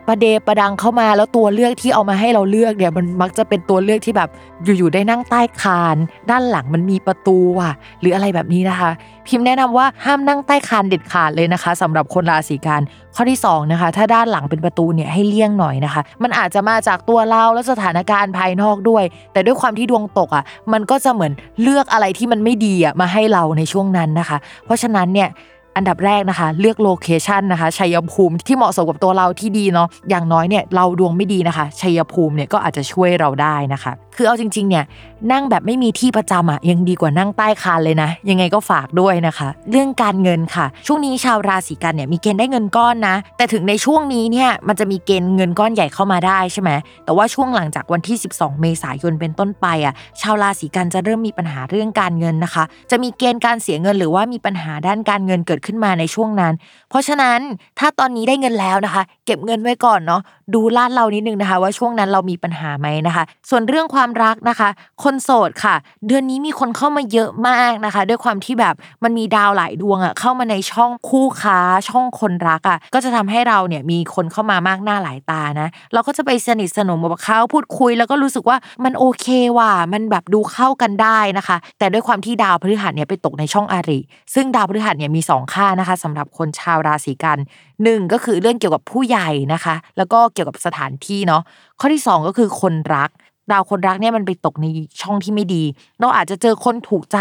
ประเดประดังเข้ามาแล้วตัวเลือกที่เอามาให้เราเลือกเนี่ยมันมักจะเป็นตัวเลือกที่แบบอยู่ๆได้นั่งใต้คาน ด้านหลังมันมีประตูว่ะ หรืออะไรแบบนี้นะคะ พิมพ์แนะนำว่าห้ามนั่งใต้คานเด็ดขาดเลยนะคะสำหรับคนราศีกันย์ข้อที่2นะคะถ้าด้านหลังเป็นประตูเนี่ยให้เลี่ยงหน่อยนะคะ มันอาจจะมาจากตัวเราและสถานการณ์ภายนอกด้วย แต่ด้วยความที่ดวงตกอะมันก็จะเหมือนเลือกอะไรที่มันไม่ดีอะมาให้เราในช่วงนั้นนะคะ เพราะฉะนั้นเนี่ย อันดับแรกนะคะ เลือก location นะคะชัยภูมิที่เหมาะสมกับตัวเราที่ดีเนาะอย่างน้อยเนี่ยเราดวงไม่ดีนะคะชัยภูมิเนี่ยก็อาจจะช่วยเราได้นะคะ คือเอาจริงๆเนี่ยนั่งแบบไม่มีที่ประจำอะยังดีกว่านั่งใต้คานเลยนะ ยังไงก็ฝากด้วยนะคะ เรื่องการเงินค่ะ ช่วงนี้ชาวราศีกันเนี่ยมีเกณฑ์ได้เงินก้อนนะ แต่ถึงในช่วงนี้เนี่ยมันจะมีเกณฑ์เงินก้อนใหญ่เข้ามาได้ใช่ไหมแต่ว่าช่วงหลังจากวันที่ 12 เมษายนเป็นต้นไปอะชาวราศีกันจะเริ่มมีปัญหาเรื่องการเงินนะคะ จะมีเกณฑ์การเสียเงินหรือว่ามีปัญหาด้านการเงินเกิดขึ้นมาในช่วงนั้น เพราะฉะนั้นถ้าตอนนี้ได้เงินแล้วนะคะ เก็บเงินไว้ก่อนเนาะดูลาดเรานิดนึงนะคะ ว่าช่วงนั้นเรามีปัญหาไหมนะคะ ส่วนเรื่องความรักนะคะ คนโสดค่ะ เดือนนี้มีคนเข้ามาเยอะมากนะคะ ด้วยความที่แบบมันมีดาวหลายดวงอะเข้ามาในช่องคู่ค้าช่องคนรักอะก็จะทำให้เราเนี่ยมีคนเข้ามามากหน้าหลายตานะ เราก็จะไปสนิทสนมกับเขาพูดคุย แล้วก็รู้สึกว่ามันโอเคว่ะมันแบบดูเข้ากันได้นะคะ แต่ด้วยความที่ดาวพฤหัสเนี่ยไปตกในช่องอาริซึ่งดาวพฤหัสเนี่ยมี 2 ค่านะคะสำหรับคนชาวราศีกันหนึ่งก็คือเรื่องเกี่ยวกับผู้ใหญ่นะคะ แล้วก็เกี่ยวกับสถานที่เนาะข้อที่ 2 ก็คือคนรักดาวคนรักเนี่ยมันไปตกในช่องที่ไม่ดี เราอาจจะเจอคนถูกใจ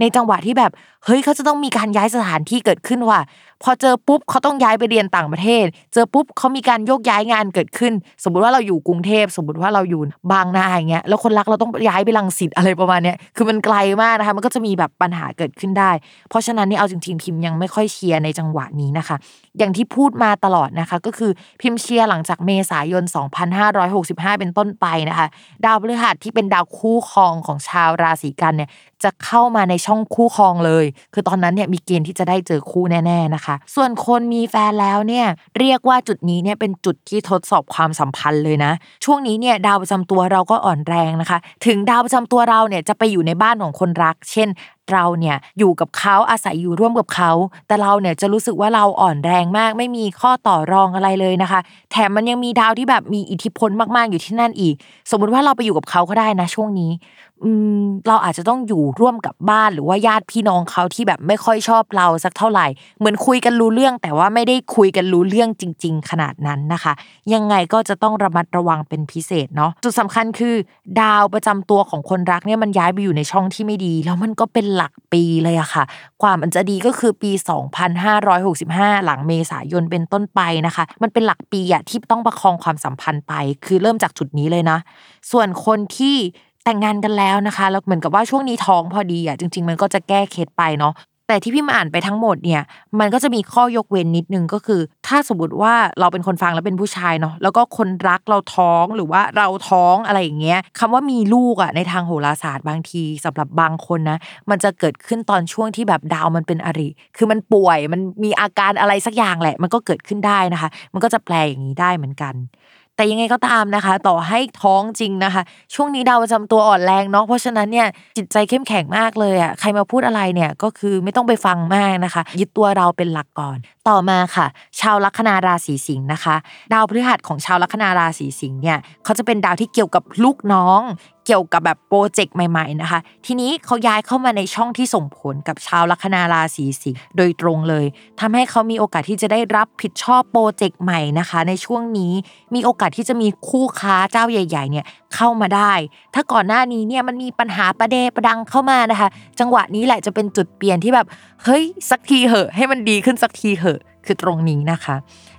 ในจังหวะที่แบบ เฮ้ยเขาจะต้องมีการย้ายสถานที่เกิดขึ้นว่ะพอเจอปุ๊บเขาต้องย้ายไปเรียนต่างประเทศ เจอปุ๊บเขามีการโยกย้ายงานเกิดขึ้น สมมติว่าเราอยู่กรุงเทพสมมติว่าเราอยู่บางนาอย่างเงี้ยแล้วคนรักเราต้องย้ายไปลังสิตอะไรประมาณเนี้ยคือมันไกลมากนะคะมันก็จะมีแบบปัญหาเกิดขึ้นได้ เพราะฉะนั้นนี่เอาจริงๆพิมพ์ยังไม่ค่อยเชียร์ในจังหวะนี้นะคะ อย่างที่พูดมาตลอดนะคะ ก็คือพิมพ์เชียร์หลังจากเมษายน 2565 เป็นต้นไปนะคะ ดาวพฤหัสที่เป็นดาวคู่ครองของชาวราศีกันเนี่ยจะเข้ามาในช่องคู่ครองเลยคือตอนนั้นเนี่ยมีเกณฑ์ที่จะได้เจอคู่แน่ๆนะคะ ส่วนคนมีแฟนแล้วเนี่ยเรียกว่าจุดนี้เนี่ยเป็นจุดที่ทดสอบความสัมพันธ์เลยนะ ช่วงนี้เนี่ยดาวประจำตัวเราก็อ่อนแรงนะคะ ถึงดาวประจำตัวเราเนี่ยจะไปอยู่ในบ้านของคนรัก เช่นเราเนี่ยอยู่กับเขาอาศัยอยู่ร่วมกับเขา แต่เราเนี่ยจะรู้สึกว่าเราอ่อนแรงมาก ไม่มีข้อต่อรองอะไรเลยนะคะ แถมมันยังมีดาวที่แบบมีอิทธิพลมากๆอยู่ที่นั่นอีก สมมุติว่าเราไปอยู่กับเขาก็ได้นะช่วงนี้เราอาจจะต้องอยู่ร่วมกับบ้านหรือว่าญาติพี่น้องเขาที่แบบไม่ค่อยชอบเราสักเท่าไหร่ เหมือนคุยกันรู้เรื่อง แต่ว่าไม่ได้คุยกันรู้เรื่องจริง ๆ ขนาดนั้นนะคะ ยังไงก็จะต้องระมัดระวังเป็นพิเศษเนาะจุดสำคัญคือ ดาวประจำตัวของคนรักเนี่ยมันย้ายไปอยู่ในช่องที่ไม่ดี แล้วมันก็เป็นหลักปีเลยอะค่ะกว่ามันจะดีก็คือปี 2565 หลังเมษายนเป็นต้นไปนะคะ มันเป็นหลักปีอะที่ต้องประคองความสัมพันธ์ไป คือเริ่มจากจุดนี้เลยนะ ส่วนคนที่ แต่งงานกันแล้วนะคะแล้วเหมือนกับว่าช่วงนี้ท้องพอดีอะจริง ๆ มันก็จะแก้เคล็ดไปเนาะแต่ที่พี่มาอ่านไปทั้งหมดเนี่ยมันก็จะมีข้อยกเว้นนิดนึงก็คือ ถ้าสมมติว่าเราเป็นคนฟังแล้วเป็นผู้ชายเนาะแล้วก็คนรักเราท้องหรือว่าเราท้องอะไรอย่างเงี้ยคำว่ามีลูกอะในทางโหราศาสตร์บางทีสำหรับบางคนนะมันจะเกิดขึ้นตอนช่วงที่แบบดาวมันเป็นอริ คือมันป่วยมันมีอาการอะไรสักอย่างแหละ มันก็เกิดขึ้นได้นะคะ มันก็จะแปลอย่างนี้ได้เหมือนกัน แต่ยังไงก็ตามนะคะ ต่อให้ท้องจริงนะคะ ช่วงนี้ดาวประจำตัวอ่อนแรงเนาะเพราะฉะนั้นเนี่ยจิตใจเข้มแข็งมากเลยอะใครมาพูดอะไรเนี่ยก็คือไม่ต้องไปฟังมากนะคะ ยึดตัวเราเป็นหลักก่อน ต่อมาค่ะ ชาวลัคนาราศีสิงห์นะคะ ดาวพฤหัสของชาวลัคนาราศีสิงห์เนี่ยเขาจะเป็นดาวที่เกี่ยวกับลูกน้องเกี่ยวกับแบบโปรเจกต์ใหม่ ๆนะคะ ทีนี้เขาย้ายเข้ามาในช่องที่ส่งผลกับชาวลัคนาราศีสิงห์โดยตรงเลยทำให้เขามีโอกาสที่จะได้รับผิดชอบโปรเจกต์ใหม่นะคะ ในช่วงนี้มีโอกาสที่จะมีคู่ค้าเจ้าใหญ่ ๆ เนี่ยเข้ามาได้ ถ้าก่อนหน้านี้เนี่ยมันมีปัญหาประเดประดังเข้ามานะคะ จังหวะนี้แหละจะเป็นจุดเปลี่ยนที่แบบเฮ้ยสักทีเหอะ ให้มันดีขึ้นสักทีเหอะคือตรงนี้นะคะ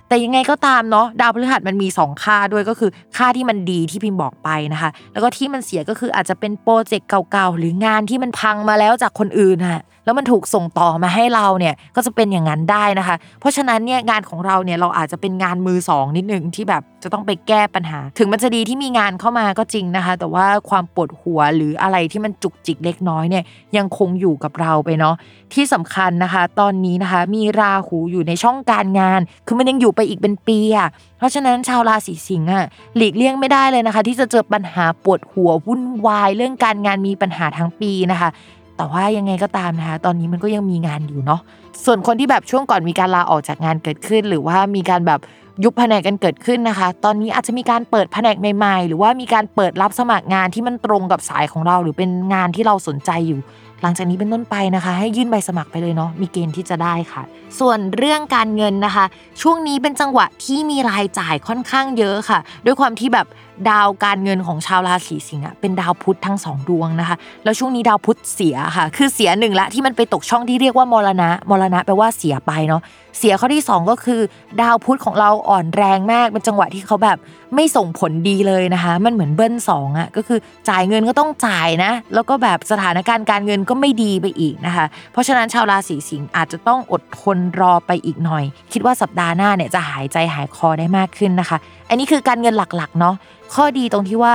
แต่ยังไงก็ตามเนาะดาวพฤหัสมันมี 2 ค่าด้วยก็คือค่าที่มันดีที่พิมพ์บอกไปนะคะ แล้วก็ที่มันเสียก็คืออาจจะเป็นโปรเจกต์เก่าๆหรืองานที่มันพังมาแล้วจากคนอื่นฮะ แล้วมันถูกส่งต่อมาให้เราเนี่ยก็จะเป็นอย่างนั้นได้นะคะ เพราะฉะนั้นเนี่ยงานของเราเนี่ยเราอาจจะเป็นงานมือสองนิดนึงที่แบบจะต้องไปแก้ปัญหา ถึงมันจะดีที่มีงานเข้ามาก็จริงนะคะ แต่ว่าความปวดหัวหรืออะไรที่มันจุกจิกเล็กน้อยเนี่ยยังคงอยู่กับเราไปเนาะที่สำคัญนะคะ ตอนนี้นะคะมีราหูอยู่ในช่องการงาน คือมันยังอยู่ไปอีกเป็นปีอะเพราะฉะนั้นชาวราศีสิงห์อะหลีกเลี่ยงไม่ได้เลยนะคะ ที่จะเจอปัญหาปวดหัววุ่นวาย เรื่องการงานมีปัญหาทั้งปีนะคะ แต่ว่ายังไงก็ตามนะคะตอนนี้มันก็ยังมีงานอยู่เนาะส่วนคนที่แบบช่วงก่อนมีการลาออกจากงานเกิดขึ้น หรือว่ามีการแบบยุบแผนกกันเกิดขึ้นนะคะ ตอนนี้อาจจะมีการเปิดแผนกใหม่ๆ หรือว่ามีการเปิดรับสมัครงานที่มันตรงกับสายของเรา หรือเป็นงานที่เราสนใจอยู่ หลังจากนี้เป็นต้นไปนะคะ ให้ยื่นใบสมัครไปเลยเนาะมีเกณฑ์ที่จะได้ค่ะ ส่วนเรื่องการเงินนะคะ ช่วงนี้เป็นจังหวะที่มีรายจ่ายค่อนข้างเยอะค่ะ ด้วยความที่แบบ ดาวการเงินของชาวราศีสิงห์เป็นดาวพุธทั้งสองดวงนะคะ แล้วช่วงนี้ดาวพุธเสียค่ะ คือเสียหนึ่งละที่มันไปตกช่องที่เรียกว่ามรณะ มรณะแปลว่าเสียไปเนาะ เสียข้อที่ 2 ก็คือ ดาวพุธของเราอ่อนแรงมากเป็นจังหวะที่เขาแบบไม่ส่งผลดีเลยนะคะ มันเหมือนเบิ้ลสองอะก็คือจ่ายเงินก็ต้องจ่ายนะ แล้วก็แบบสถานการณ์การเงินก็ไม่ดีไปอีกนะคะ เพราะฉะนั้นชาวราศีสิงห์อาจจะต้องอดทนรอไปอีกหน่อย คิดว่าสัปดาห์หน้าเนี่ยจะหายใจหายคอได้มากขึ้นนะคะอันนี้คือการเงินหลักๆเนาะข้อดีตรงที่ว่า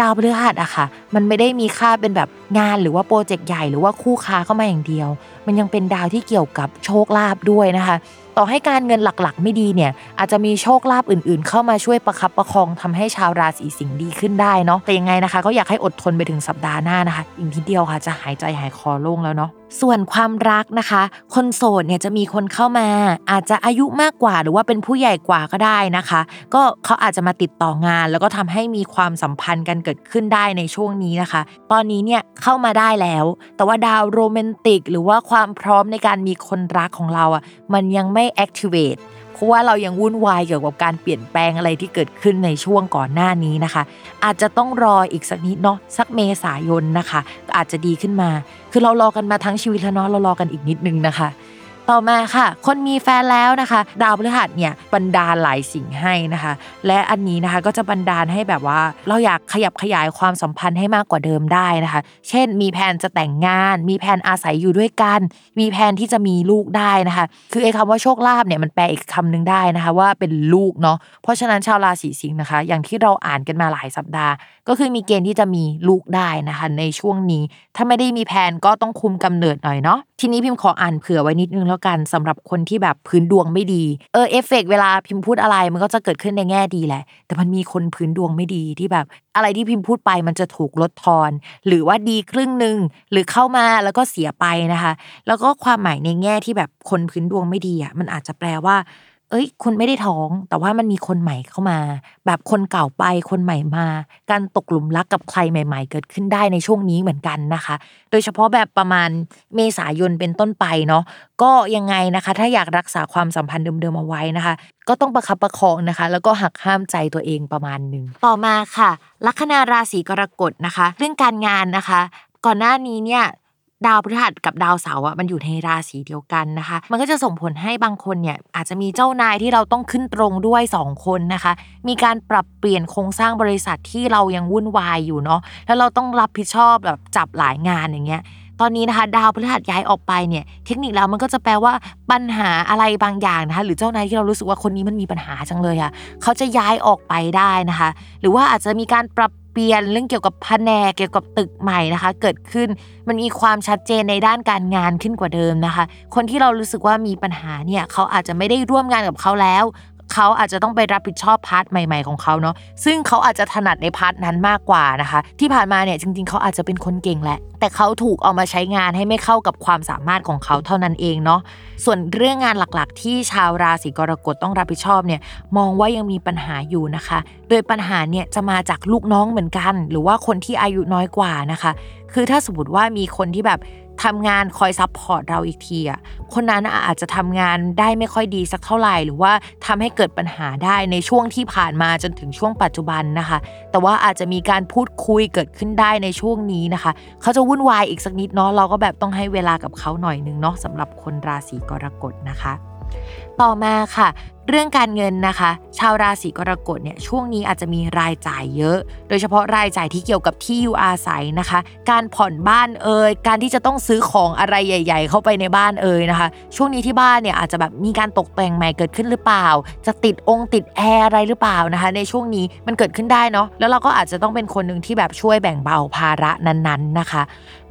ดาวพฤหัสอะค่ะ มันไม่ได้มีค่าเป็นแบบงานหรือว่าโปรเจกต์ใหญ่หรือว่าคู่ค้าเข้ามาอย่างเดียว มันยังเป็นดาวที่เกี่ยวกับโชคลาภด้วยนะคะ ต่อให้การเงินหลักๆ ไม่ดีเนี่ยอาจจะมีโชคลาภอื่นๆ เข้ามาช่วยประคับประคองทำให้ชาวราศีสิงห์ดีขึ้นได้เนาะแต่ยังไงนะคะ ก็อยากให้อดทนไปถึงสัปดาห์หน้านะคะ อีกทีเดียวค่ะจะหายใจหายคอโล่งแล้วเนาะ ส่วนความรักนะคะ คนโสดเนี่ยจะมีคนเข้ามา อาจจะอายุมากกว่าหรือว่าเป็นผู้ใหญ่กว่าก็ได้นะคะ ก็เขาอาจจะมาติดต่องาน แล้วก็ทำให้มีความสัมพันธ์กันเกิดขึ้นได้ในช่วงนี้นะคะ ตอนนี้เนี่ยเข้ามาได้แล้ว แต่ว่าดาวโรแมนติก หรือว่าความพร้อมในการมีคนรักของเราอะมันยังไม่แอคทีเวต ราะว่าเรายังวุ่นวายเกี่ยวกับการเปลี่ยนแปลงอะไรที่เกิดขึ้นในช่วงก่อนหน้านี้นะคะ อาจจะต้องรออีกสักนิดเนาะสักเมษายนนะคะ อาจจะดีขึ้นมา คือเรารอกันมาทั้งชีวิตแล้วเนาะเรารอกันอีกนิดนึงนะคะ ต่อมาค่ะ คนมีแฟนแล้วนะคะ ดาวพฤหัสเนี่ยบันดาลหลายสิ่งให้นะคะ และอันนี้นะคะก็จะบันดาลให้แบบว่า เราอยากขยับขยายความสัมพันธ์ให้มากกว่าเดิมได้นะคะ เช่น มีแผนจะแต่งงาน มีแผนอาศัยอยู่ด้วยกัน มีแผนที่จะมีลูกได้นะคะ คือไอ้คำว่าโชคลาภเนี่ยมันแปลอีกคำหนึ่งได้นะคะ ว่าเป็นลูกเนาะเพราะฉะนั้นชาวราศีสิงห์นะคะ อย่างที่เราอ่านกันมาหลายสัปดาห์ ก็คือมีเกณฑ์ที่จะมีลูกได้นะคะในช่วงนี้ ถ้าไม่ได้มีแผนก็ต้องคุมกำเนิดหน่อยเนาะทีนี้พิมพ์ขออ่านเผื่อไว้นิดนึงแล้วกันสำหรับคนที่แบบพื้นดวงไม่ดีเออเอฟเฟกเวลาพิมพ์พูดอะไรมันก็จะเกิดขึ้นในแง่ดีแหละ แต่มันมีคนพื้นดวงไม่ดีที่แบบ อะไรที่พิมพ์พูดไปมันจะถูกลดทอน หรือว่าดีครึ่งหนึ่งหรือเข้ามาแล้วก็เสียไปนะคะ แล้วก็ความหมายในแง่ที่แบบคนพื้นดวงไม่ดีอะมันอาจจะแปลว่า เอ้ย คุณไม่ได้ท้อง แต่ว่ามันมีคนใหม่เข้ามา แบบคนเก่าไปคนใหม่มา การตกหลุมรักกับใครใหม่ ๆ เกิดขึ้นได้ในช่วงนี้เหมือนกันนะคะ โดยเฉพาะแบบประมาณเมษายนเป็นต้นไปเนาะก็ยังไงนะคะ ถ้าอยากรักษาความสัมพันธ์เดิมๆเอาไว้นะคะ ก็ต้องประคับประคองนะคะ แล้วก็หักห้ามใจตัวเองประมาณหนึ่งต่อมาค่ะ ลัคนาราศีกรกฎนะคะ เรื่องการงานนะคะ ก่อนหน้านี้เนี่ย ดาวพฤหัสกับดาวเสาร์อะมันอยู่ในราศีเดียวกันนะคะ มันก็จะส่งผลให้บางคนเนี่ยอาจจะมีเจ้านายที่เราต้องขึ้นตรงด้วย 2 คนนะคะ มีการปรับเปลี่ยนโครงสร้างบริษัทที่เรายังวุ่นวายอยู่เนาะแล้วเราต้องรับผิดชอบแบบจับหลายงานอย่างเงี้ยตอนนี้นะคะดาวพฤหัสย้ายออกไปเนี่ยเทคนิคแล้วมันก็จะแปลว่าปัญหาอะไรบางอย่างนะคะหรือเจ้านายที่เรารู้สึกว่าคนนี้มันมีปัญหาจังเลยอะเขาจะย้ายออกไปได้นะคะ หรือว่าอาจจะมีการปรับ เปลี่ยนเรื่องเกี่ยวกับแผนกเกี่ยวกับตึกใหม่นะคะ เกิดขึ้นมันมีความชัดเจนในด้านการงานขึ้นกว่าเดิมนะคะ คนที่เรารู้สึกว่ามีปัญหาเนี่ยเขาอาจจะไม่ได้ร่วมงานกับเขาแล้ว เขาอาจจะต้องไปรับผิดชอบ part ใหม่ ๆของเขาเนาะซึ่งเขาอาจจะถนัดใน part นั้นมากกว่านะคะ ที่ผ่านมาเนี่ยจริง ๆเขาอาจจะเป็นคนเก่งแหละ แต่เขาถูกเอามาใช้งานให้ไม่เข้ากับความสามารถของเขาเท่านั้นเองเนาะส่วนเรื่องงานหลักๆ ที่ชาวราศีกรกฎต้องรับผิดชอบเนี่ยมองว่ายังมีปัญหาอยู่นะคะ โดยปัญหาเนี่ยจะมาจากลูกน้องเหมือนกัน หรือว่าคนที่อายุน้อยกว่านะคะ คือถ้าสมมติว่ามีคนที่แบบ ทำงานคอย support เราอีกทีอะคนนั้นอาจจะทำงานได้ไม่ค่อยดีสักเท่าไหร่ หรือว่าทำให้เกิดปัญหาได้ในช่วงที่ผ่านมาจนถึงช่วงปัจจุบันนะคะ แต่ว่าอาจจะมีการพูดคุยเกิดขึ้นได้ในช่วงนี้นะคะ เขาจะวุ่นวายอีกสักนิดเนาะเราก็แบบต้องให้เวลากับเขาหน่อยนึงเนาะสำหรับคนราศีกรกฎนะคะ ต่อมาค่ะ เรื่องการเงินนะคะ ชาวราศีกรกฎเนี่ยช่วงนี้อาจจะมีรายจ่ายเยอะ โดยเฉพาะรายจ่ายที่เกี่ยวกับที่อยู่อาศัยนะคะ การผ่อนบ้านเอ่ยการที่จะต้องซื้อของอะไรใหญ่ ๆ เข้าไปในบ้านเอ่ยนะคะ ช่วงนี้ที่บ้านเนี่ยอาจจะแบบมีการตกแต่งใหม่เกิดขึ้นหรือเปล่า จะติดองค์ติดแอร์อะไรหรือเปล่านะคะ ในช่วงนี้มันเกิดขึ้นได้เนาะแล้วเราก็อาจจะต้องเป็นคนหนึ่งที่แบบช่วยแบ่งเบาภาระนั้นๆนะคะ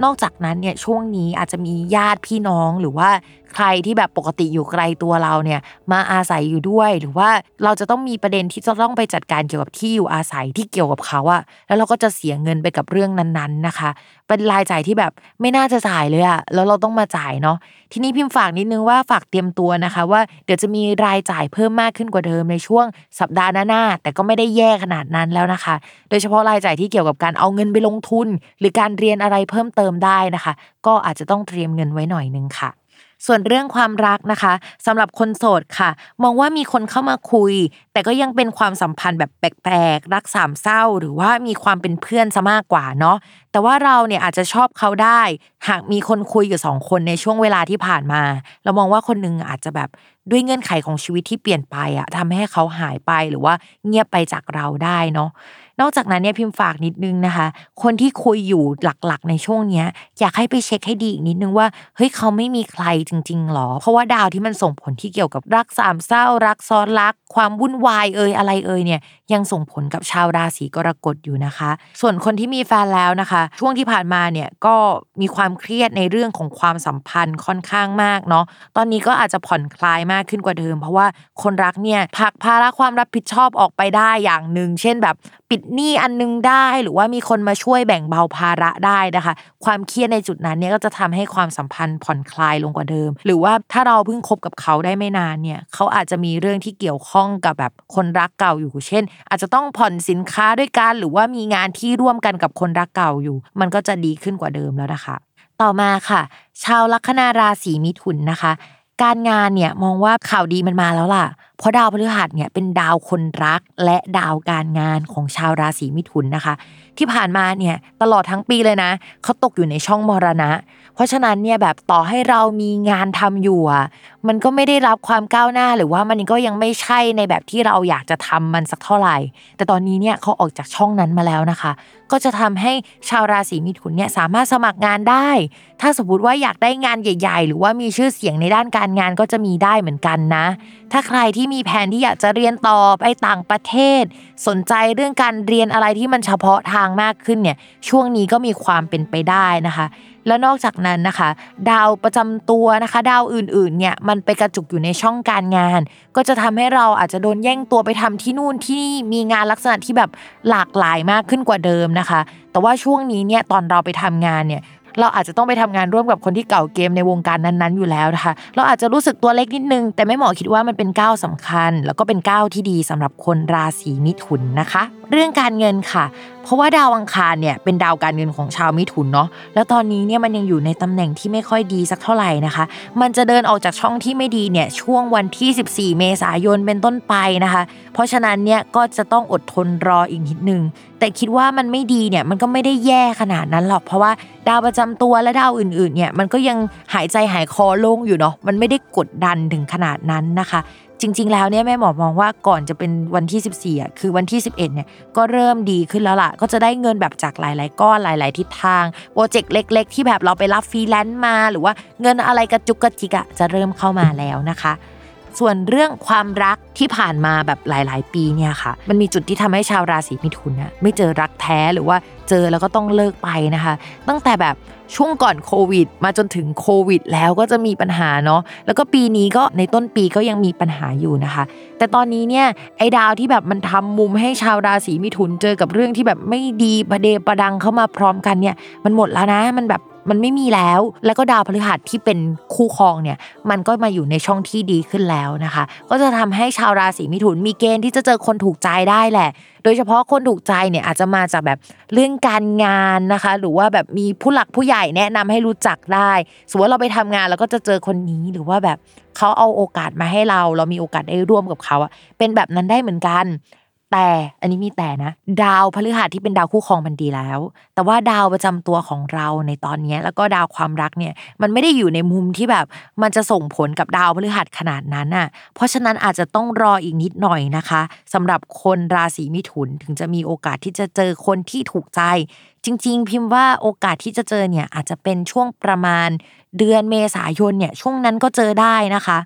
นอกจากนั้นเนี่ยช่วงนี้อาจจะมีญาติพี่น้องหรือว่า ใครที่แบบปกติอยู่ไกลตัวเราเนี่ยมาอาศัยอยู่ด้วย หรือว่าเราจะต้องมีประเด็นที่จะต้องไปจัดการเกี่ยวกับที่อยู่อาศัยที่เกี่ยวกับเขาอะแล้วเราก็จะเสียเงินไปกับเรื่องนั้นๆนะคะ เป็นรายจ่ายที่แบบไม่น่าจะจ่ายเลยอะแล้วเราต้องมาจ่ายเนาะทีนี้พิมพ์ฝากนิดนึงว่าฝากเตรียมตัวนะคะ ว่าเดี๋ยวจะมีรายจ่ายเพิ่มมากขึ้นกว่าเดิมในช่วงสัปดาห์หน้าแต่ก็ไม่ได้แย่ขนาดนั้นแล้วนะคะ โดยเฉพาะรายจ่ายที่เกี่ยวกับการเอาเงินไปลงทุน หรือการเรียนอะไรเพิ่มเติมได้นะคะ ก็อาจจะต้องเตรียมเงินไว้หน่อยนึงค่ะ ส่วนเรื่องความรักนะคะสำหรับคนโสดค่ะ มองว่ามีคนเข้ามาคุย แต่ก็ยังเป็นความสัมพันธ์แบบแปลกๆรักสามเศร้า หรือว่ามีความเป็นเพื่อนซะมากกว่าเนาะแต่ว่าเราเนี่ยอาจจะชอบเขาได้ หากมีคนคุยอยู่สองคนในช่วงเวลาที่ผ่านมา เรามองว่าคนนึงอาจจะแบบด้วยเงื่อนไขของชีวิตที่เปลี่ยนไปอะทำให้เขาหายไปหรือว่าเงียบไปจากเราได้เนาะ นอกจากนั้นเนี่ยพิมพ์ฝากนิดนึงนะคะ คนที่คุยอยู่หลักๆ ในช่วงเนี้ยอยากให้ไปเช็คให้ดีอีกนิดนึงว่าเฮ้ยเขาไม่มีใครจริงๆหรอ เพราะว่าดาวที่มันส่งผลที่เกี่ยวกับรักสามเศร้ารักซ้อนรัก ความวุ่นวายเอ่ยอะไรเอ่ยเนี่ย ยังส่งผลกับชาวราศีกรกฎอยู่นะคะ ส่วนคนที่มีแฟนแล้วนะคะ ช่วงที่ผ่านมาเนี่ยก็มีความเครียดในเรื่องของความสัมพันธ์ค่อนข้างมากเนาะตอนนี้ก็อาจจะผ่อนคลายมากขึ้นกว่าเดิม เพราะว่าคนรักเนี่ยพักภาระความรับผิดชอบออกไปได้อย่างหนึ่งเช่นแบบปิดหนี้อันนึงได้หรือว่ามีคนมาช่วยแบ่งเบาภาระได้นะคะ ความเครียดในจุดนั้นเนี่ยก็จะทำให้ความสัมพันธ์ผ่อนคลายลงกว่าเดิม หรือว่าถ้าเราเพิ่งคบกับเขาได้ไม่นานเนี่ยเขาอาจจะมีเรื่องที่เกี่ยวข้องกับแบบคนรักเก่าอยู่เช่นอาจจะต้องผ่อนสินค้าด้วยกันหรือว่ามีงานที่ร่วมกันกับคนรักเก่าอยู่ มันก็จะดีขึ้นกว่าเดิมแล้วนะคะ ต่อมาค่ะ ชาวลัคนาราศีมิถุนนะคะ การงานเนี่ยมองว่าข่าวดีมันมาแล้วล่ะเพราะดาวพฤหัสเนี่ยเป็นดาวคนรักและดาวการงานของชาวราศีมิถุนนะคะ ที่ผ่านมาเนี่ยตลอดทั้งปีเลยนะเขาตกอยู่ในช่องมรณะ เพราะฉะนั้นเนี่ยแบบต่อให้เรามีงานทำอยู่อะมันก็ไม่ได้รับความก้าวหน้าหรือว่ามันก็ยังไม่ใช่ในแบบที่เราอยากจะทำมันสักเท่าไหร่ แต่ตอนนี้เนี่ยเขาออกจากช่องนั้นมาแล้วนะคะ ก็จะทำให้ชาวราศีมิถุนเนี่ยสามารถสมัครงานได้ ถ้าสมมติว่าอยากได้งานใหญ่ ๆ หรือว่ามีชื่อเสียงในด้านการงานก็จะมีได้เหมือนกันนะ ถ้าใครที่มีแผนที่อยากจะเรียนต่อไปต่างประเทศ สนใจเรื่องการเรียนอะไรที่มันเฉพาะทางมากขึ้นเนี่ยช่วงนี้ก็มีความเป็นไปได้นะคะ แล้วนอกจากนั้นนะคะ ดาวประจำตัวนะคะ ดาวอื่นๆเนี่ยมันไปกระจุกอยู่ในช่องการงาน ก็จะทำให้เราอาจจะโดนแย่งตัวไปทำที่นู่นที่นี่มีงานลักษณะที่แบบหลากหลายมากขึ้นกว่าเดิมนะคะ แต่ว่าช่วงนี้เนี่ยตอนเราไปทำงานเนี่ย เราอาจจะต้องไปทำงานร่วมกับคนที่เก่าเกมในวงการนั้นๆ อยู่แล้วนะคะ เราอาจจะรู้สึกตัวเล็กนิดนึง แต่ไม่หมอคิดว่ามันเป็นก้าวสาคัญ แล้วก็เป็นก้าวที่ดีสำหรับคนราศีมิถุนนะคะ เรื่องการเงินค่ะ เพราะว่าดาวอังคารเนี่ยเป็นดาวการเงินของชาวมิถุนเนาะแล้วตอนนี้เนี่ยมันยังอยู่ในตำแหน่งที่ไม่ค่อยดีสักเท่าไหร่นะคะ มันจะเดินออกจากช่องที่ไม่ดีเนี่ยช่วงวันที่ 14 เมษายนเป็นต้นไปนะคะ เพราะฉะนั้นเนี่ยก็จะต้องอดทนรออีกนิดนึง แต่คิดว่ามันไม่ดีเนี่ยมันก็ไม่ได้แย่ขนาดนั้นหรอก เพราะว่าดาวประจำตัวและดาวอื่นๆเนี่ยมันก็ยังหายใจหายคอโล่งอยู่เนาะมันไม่ได้กดดันถึงขนาดนั้นนะคะ จริง ๆ แล้วเนี่ยแม่หมอมองว่าก่อนจะเป็นวันที่ 14อะคือวันที่ 11เนี่ยก็เริ่มดีขึ้นแล้วล่ะ ก็จะได้เงินแบบจากหลาย ๆ ก้อนหลาย ๆ ทิศทางโปรเจกต์เล็ก ๆ ที่แบบเราไปรับฟรีแลนซ์มา หรือว่าเงินอะไรกระจุกกระจิกอะจะเริ่มเข้ามาแล้วนะคะ ส่วนเรื่องความรักที่ผ่านมาแบบหลาย ๆ ปีเนี่ยค่ะ มันมีจุดที่ทำให้ชาวราศีมิถุนอะไม่เจอรักแท้หรือว่าเจอแล้วก็ต้องเลิกไปนะคะ ตั้งแต่แบบช่วงก่อนโควิด มาจนถึงโควิด แล้วก็จะมีปัญหาเนาะแล้วก็ปีนี้ก็ในต้นปีก็ยังมีปัญหาอยู่นะคะ แต่ตอนนี้เนี่ยไอ้ดาวที่แบบมันทำมุมให้ชาวราศีมิถุนเจอกับเรื่องที่แบบไม่ดีประเดประดังเข้ามาพร้อมกันเนี่ยมันหมดแล้วนะมันแบบ มันไม่มีแล้ว แล้วก็ดาวพฤหัสที่เป็นคู่ครองเนี่ย มันก็มาอยู่ในช่องที่ดีขึ้นแล้วนะคะ ก็จะทำให้ชาวราศีมิถุนมีเกณฑ์ที่จะเจอคนถูกใจได้แหละ โดยเฉพาะคนถูกใจเนี่ยอาจจะมาจากแบบเรื่องการงานนะคะ หรือว่าแบบมีผู้หลักผู้ใหญ่แนะนำให้รู้จักได้ สมมติว่าเราไปทำงานแล้วก็จะเจอคนนี้หรือว่าแบบเขาเอาโอกาสมาให้เรา เรามีโอกาสได้ร่วมกับเขาอะเป็นแบบนั้นได้เหมือนกัน แต่อันนี้มีแต่นะ ดาวพฤหัสที่เป็นดาวคู่ครองมันดีแล้ว แต่ว่าดาวประจำตัวของเราในตอนนี้แล้วก็ดาวความรักเนี่ยมันไม่ได้อยู่ในมุมที่แบบมันจะส่งผลกับดาวพฤหัสขนาดนั้นอะ เพราะฉะนั้นอาจจะต้องรออีกนิดหน่อยนะคะสำหรับคนราศีมิถุนถึงจะมีโอกาสที่จะเจอคนที่ถูกใจ จริง ๆ พิมพ์ว่าโอกาสที่จะเจอเนี่ยอาจจะเป็นช่วงประมาณ เดือนเมษายนเนี่ยช่วงนั้นก็เจอได้นะคะ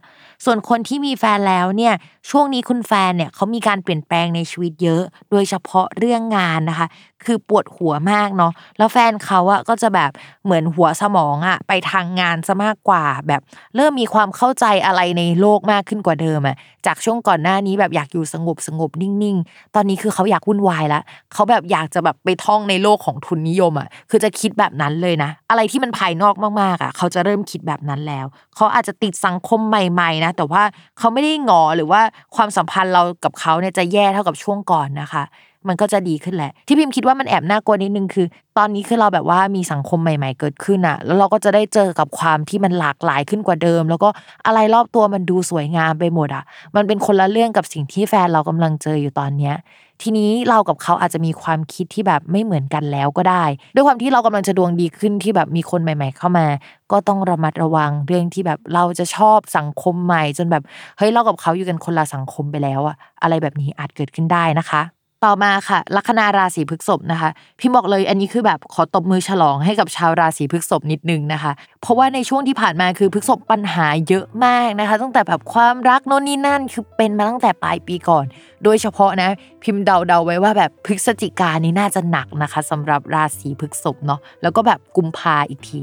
ส่วนคนที่มีแฟนแล้วเนี่ยช่วงนี้คุณแฟนเนี่ยเขามีการเปลี่ยนแปลงในชีวิตเยอะ โดยเฉพาะเรื่องงานนะคะ คือปวดหัวมากเนาะแล้วแฟนเขาอะก็จะแบบเหมือนหัวสมองอะไปทางงานซะมากกว่าแบบเริ่มมีความเข้าใจอะไรในโลกมากขึ้นกว่าเดิมอะจากช่วงก่อนหน้านี้แบบอยากอยู่สงบสงบนิ่งๆ ตอนนี้คือเขาอยากวุ่นวายล้วเขาแบบอยากจะแบบไปท่องในโลกของทุนนิยมอะคือจะคิดแบบนั้นเลยนะ อะไรที่มันภายนอกมากๆอะเขาจะเริ่มคิดแบบนั้นแล้ว เขาอาจจะติดสังคมใหม่ ๆ นะ แต่ว่าเขาไม่ได้งอหรือว่าความสัมพันธ์เรากับเขาเนี่ยจะแย่เท่ากับช่วงก่อนนะคะ มันก็จะดีขึ้นแหละ ที่พิมคิดว่ามันแอบน่ากลัวนิดนึงคือ ตอนนี้คือเราแบบว่ามีสังคมใหม่ ๆ เกิดขึ้นอะแล้วเราก็จะได้เจอกับความที่มันหลากหลายขึ้นกว่าเดิม แล้วก็อะไรรอบตัวมันดูสวยงามไปหมดอะมันเป็นคนละเรื่องกับสิ่งที่แฟนเรากำลังเจออยู่ตอนเนี้ย ทีนี้เรากับเขาอาจจะมีความคิดที่แบบไม่เหมือนกันแล้วก็ได้ ด้วยความที่เรากำลังจะดวงดีขึ้นที่แบบมีคนใหม่ ๆ เข้ามา ก็ต้องระมัดระวังเรื่องที่แบบเราจะชอบสังคมใหม่ จนแบบเฮ้ยเรากับเขาอยู่กันคนละสังคมไปแล้วอะอะไรแบบนี้อาจเกิดขึ้นได้นะคะ ต่อมาค่ะ ลัคนาราศีพฤษภนะคะ พี่บอกเลยอันนี้คือแบบขอตบมือฉลองให้กับชาวราศีพฤษภนิดนึงนะคะ เพราะว่าในช่วงที่ผ่านมาคือพฤษภปัญหาเยอะมากนะคะ ตั้งแต่แบบความรักโน่นนี่นั่นคือเป็นมาตั้งแต่ปลายปีก่อน โดยเฉพาะนะ พิมพ์เดาๆไว้ว่าแบบพฤศจิกานี้น่าจะหนักนะคะสำหรับราศีพฤษภเนาะแล้วก็แบบกุมภาอีกที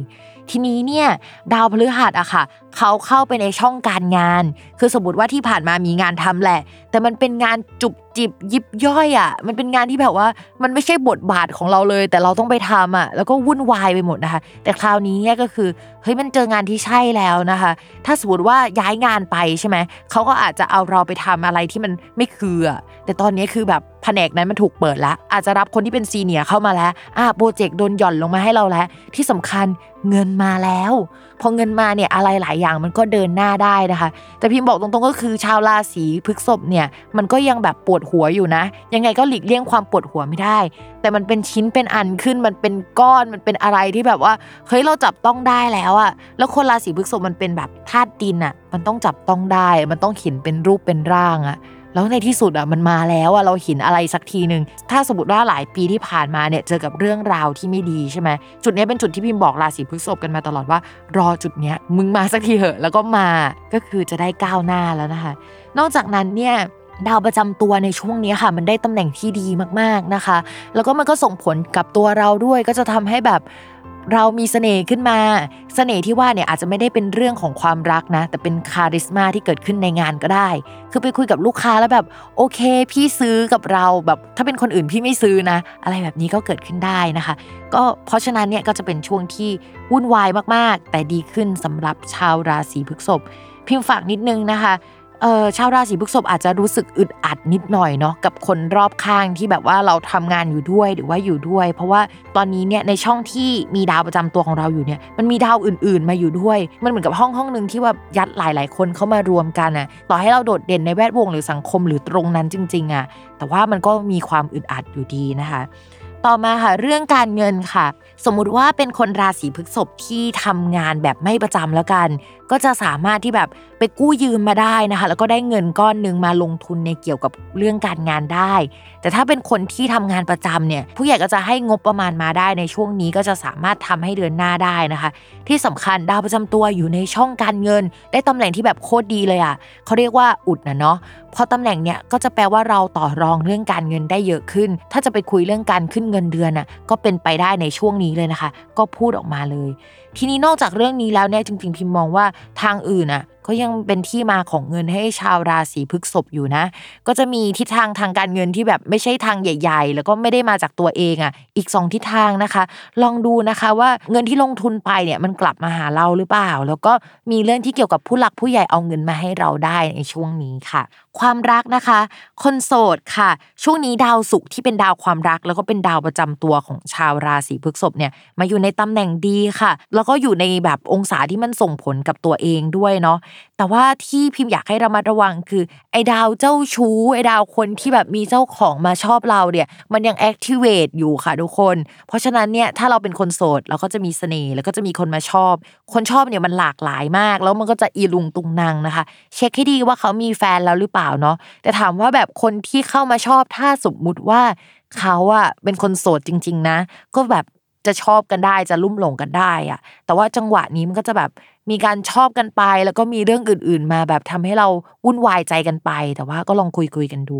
ทีนี้เนี่ยดาวพฤหัสอะค่ะ เขาเข้าไปในช่องการงาน คือสมมติว่าที่ผ่านมามีงานทำแหละแต่มันเป็นงานจุบจิบยิบย่อยอะ มันเป็นงานที่แบบว่า มันไม่ใช่บทบาทของเราเลย แต่เราต้องไปทำอะ แล้วก็วุ่นวายไปหมดนะคะ แต่คราวนี้เนี่ยก็คือเฮ้ยมันเจองานที่ใช่แล้วนะคะ ถ้าสมมติว่าย้ายงานไปใช่ไหมเขาก็อาจจะเอาเราไปทำอะไรที่มันไม่คืออะแต่ตอนนี้คือแบบแผนกนั้นมันถูกเปิดแล้ว อาจจะรับคนที่เป็นซีเนียเข้ามาแล้วอ่าโปรเจกต์โดนหย่อนลงมาให้เราแล้ว ที่สำคัญเงินมาแล้ว พอเงินมาเนี่ยอะไรหลายอย่างมันก็เดินหน้าได้นะคะ แต่พิมพ์บอกตรงๆก็คือชาวราศีพฤกษภเนี่ยมันก็ยังแบบปวดหัวอยู่นะ ยังไงก็หลีกเลี่ยงความปวดหัวไม่ได้ แต่มันเป็นชิ้นเป็นอันขึ้นมันเป็นก้อนมันเป็นอะไรที่แบบว่าเฮ้ยเราจับต้องได้แล้วอะแล้วคนราศีพฤกษภมันเป็นแบบธาตุดินอะมันต้องจับต้องได้ มันต้องเห็นเป็นรูปเป็นร่างอะ แล้วในที่สุดอะมันมาแล้วอะเราเห็นอะไรสักทีหนึ่งถ้าสมมติว่าหลายปีที่ผ่านมาเนี่ยเจอกับเรื่องราวที่ไม่ดีใช่ไหมจุดนี้เป็นจุดที่พิมพ์บอกราศีพฤษภกันมาตลอดว่า รอจุดเนี้ยมึงมาสักทีเหอะ แล้วก็มาก็คือจะได้ก้าวหน้าแล้วนะคะ นอกจากนั้นเนี่ยดาวประจำตัวในช่วงนี้ค่ะ มันได้ตำแหน่งที่ดีมากๆนะคะ แล้วก็มันก็ส่งผลกับตัวเราด้วยก็จะทำให้แบบ เรามีเสน่ห์ขึ้นมา เสน่ห์ที่ว่าเนี่ยอาจจะไม่ได้เป็นเรื่องของความรักนะ แต่เป็นคาริสมาที่เกิดขึ้นในงานก็ได้ คือไปคุยกับลูกค้าแล้วแบบโอเค พี่ซื้อกับเราแบบถ้าเป็นคนอื่นพี่ไม่ซื้อนะ อะไรแบบนี้ก็เกิดขึ้นได้นะคะ ก็เพราะฉะนั้นเนี่ยก็จะเป็นช่วงที่วุ่นวายมากๆ แต่ดีขึ้นสำหรับชาวราศีพฤษภพิมพ์ฝากนิดนึงนะคะ เออชาวราศีพฤษภอาจจะรู้สึกอึดอัดนิดหน่อยเนาะกับคนรอบข้างที่แบบว่าเราทำงานอยู่ด้วยหรือว่าอยู่ด้วย เพราะว่าตอนนี้เนี่ยในช่องที่มีดาวประจำตัวของเราอยู่เนี่ยมันมีดาวอื่น ๆ มาอยู่ด้วย มันเหมือนกับห้องห้องหนึ่งที่ว่ายัดหลาย ๆ คนเข้ามารวมกันอะต่อให้เราโดดเด่นในแวดวงหรือสังคมหรือตรงนั้นจริงๆอะแต่ว่ามันก็มีความอึดอัดอยู่ดีนะคะ ต่อมาค่ะเรื่องการเงินค่ะ สมมุติว่าเป็นคนราศีพฤษภที่ทำงานแบบไม่ประจำแล้วกัน ก็จะสามารถที่แบบไปกู้ยืมมาได้นะคะ แล้วก็ได้เงินก้อนหนึ่งมาลงทุนในเกี่ยวกับเรื่องการงานได้ แต่ถ้าเป็นคนที่ทำงานประจำเนี่ยผู้ใหญ่ก็จะให้งบประมาณมาได้ในช่วงนี้ก็จะสามารถทำให้เดือนหน้าได้นะคะ ที่สำคัญดาวประจำตัวอยู่ในช่องการเงิน ได้ตำแหน่งที่แบบโคตรดีเลยอะเขาเรียกว่าอุดนะเนาะพอตำแหน่งเนี้ยก็จะแปลว่าเราต่อรองเรื่องการเงินได้เยอะขึ้น ถ้าจะไปคุยเรื่องการขึ้นเงินเดือนอะก็เป็นไปได้ในช่วงนี้เลยนะคะ ก็พูดออกมาเลย ทีนี้นอกจากเรื่องนี้แล้วเนี่ยจริง ๆ พิมพ์มองว่าทางอื่นอะก็ยังเป็นที่มาของเงินให้ชาวราศีพฤษภอยู่นะ ก็จะมีทิศทางทางการเงินที่แบบไม่ใช่ทางใหญ่ ๆ แล้วก็ไม่ได้มาจากตัวเองอะ อีก 2 ทิศทางนะคะ ลองดูนะคะว่าเงินที่ลงทุนไปเนี่ยมันกลับมาหาเราหรือเปล่า แล้วก็มีเรื่องที่เกี่ยวกับผู้หลักผู้ใหญ่เอาเงินมาให้เราได้ในช่วงนี้ค่ะความรักนะคะ คนโสดค่ะ ช่วงนี้ดาวศุกร์ที่เป็นดาวความรัก แล้วก็เป็นดาวประจำตัวของชาวราศีพฤษภเนี่ยมาอยู่ในตำแหน่งดีค่ะ แล้วก็อยู่ในแบบองศาที่มันส่งผลกับตัวเองด้วยเนาะแต่ว่าที่พิมพ์อยากให้ระมัดระวังคือไอ้ดาวเจ้าชู้ไอ้ดาวคนที่แบบมีเจ้าของมาชอบเราเนี่ยมันยังแอคทีเวตอยู่ค่ะทุกคน เพราะฉะนั้นเนี่ยถ้าเราเป็นคนโสดเราก็จะมีเสน่ห์แล้วก็จะมีคนมาชอบ คนชอบเนี่ยมันหลากหลายมาก แล้วมันก็จะอีลุงตุงนางนะคะ เช็คให้ดีว่าเขามีแฟนแล้วหรือเปล่าเนาะแต่ถามว่าแบบคนที่เข้ามาชอบถ้าสมมุติว่าเขาอะเป็นคนโสดจริง ๆ นะ ก็แบบจะชอบกันได้จะลุ่มหลงกันได้อะแต่ว่าจังหวะนี้มันก็จะแบบ มีการชอบกันไป แล้วก็มีเรื่องอื่น ๆ มาแบบทำให้เราวุ่นวายใจกันไป แต่ว่าก็ลองคุยคุยกันดู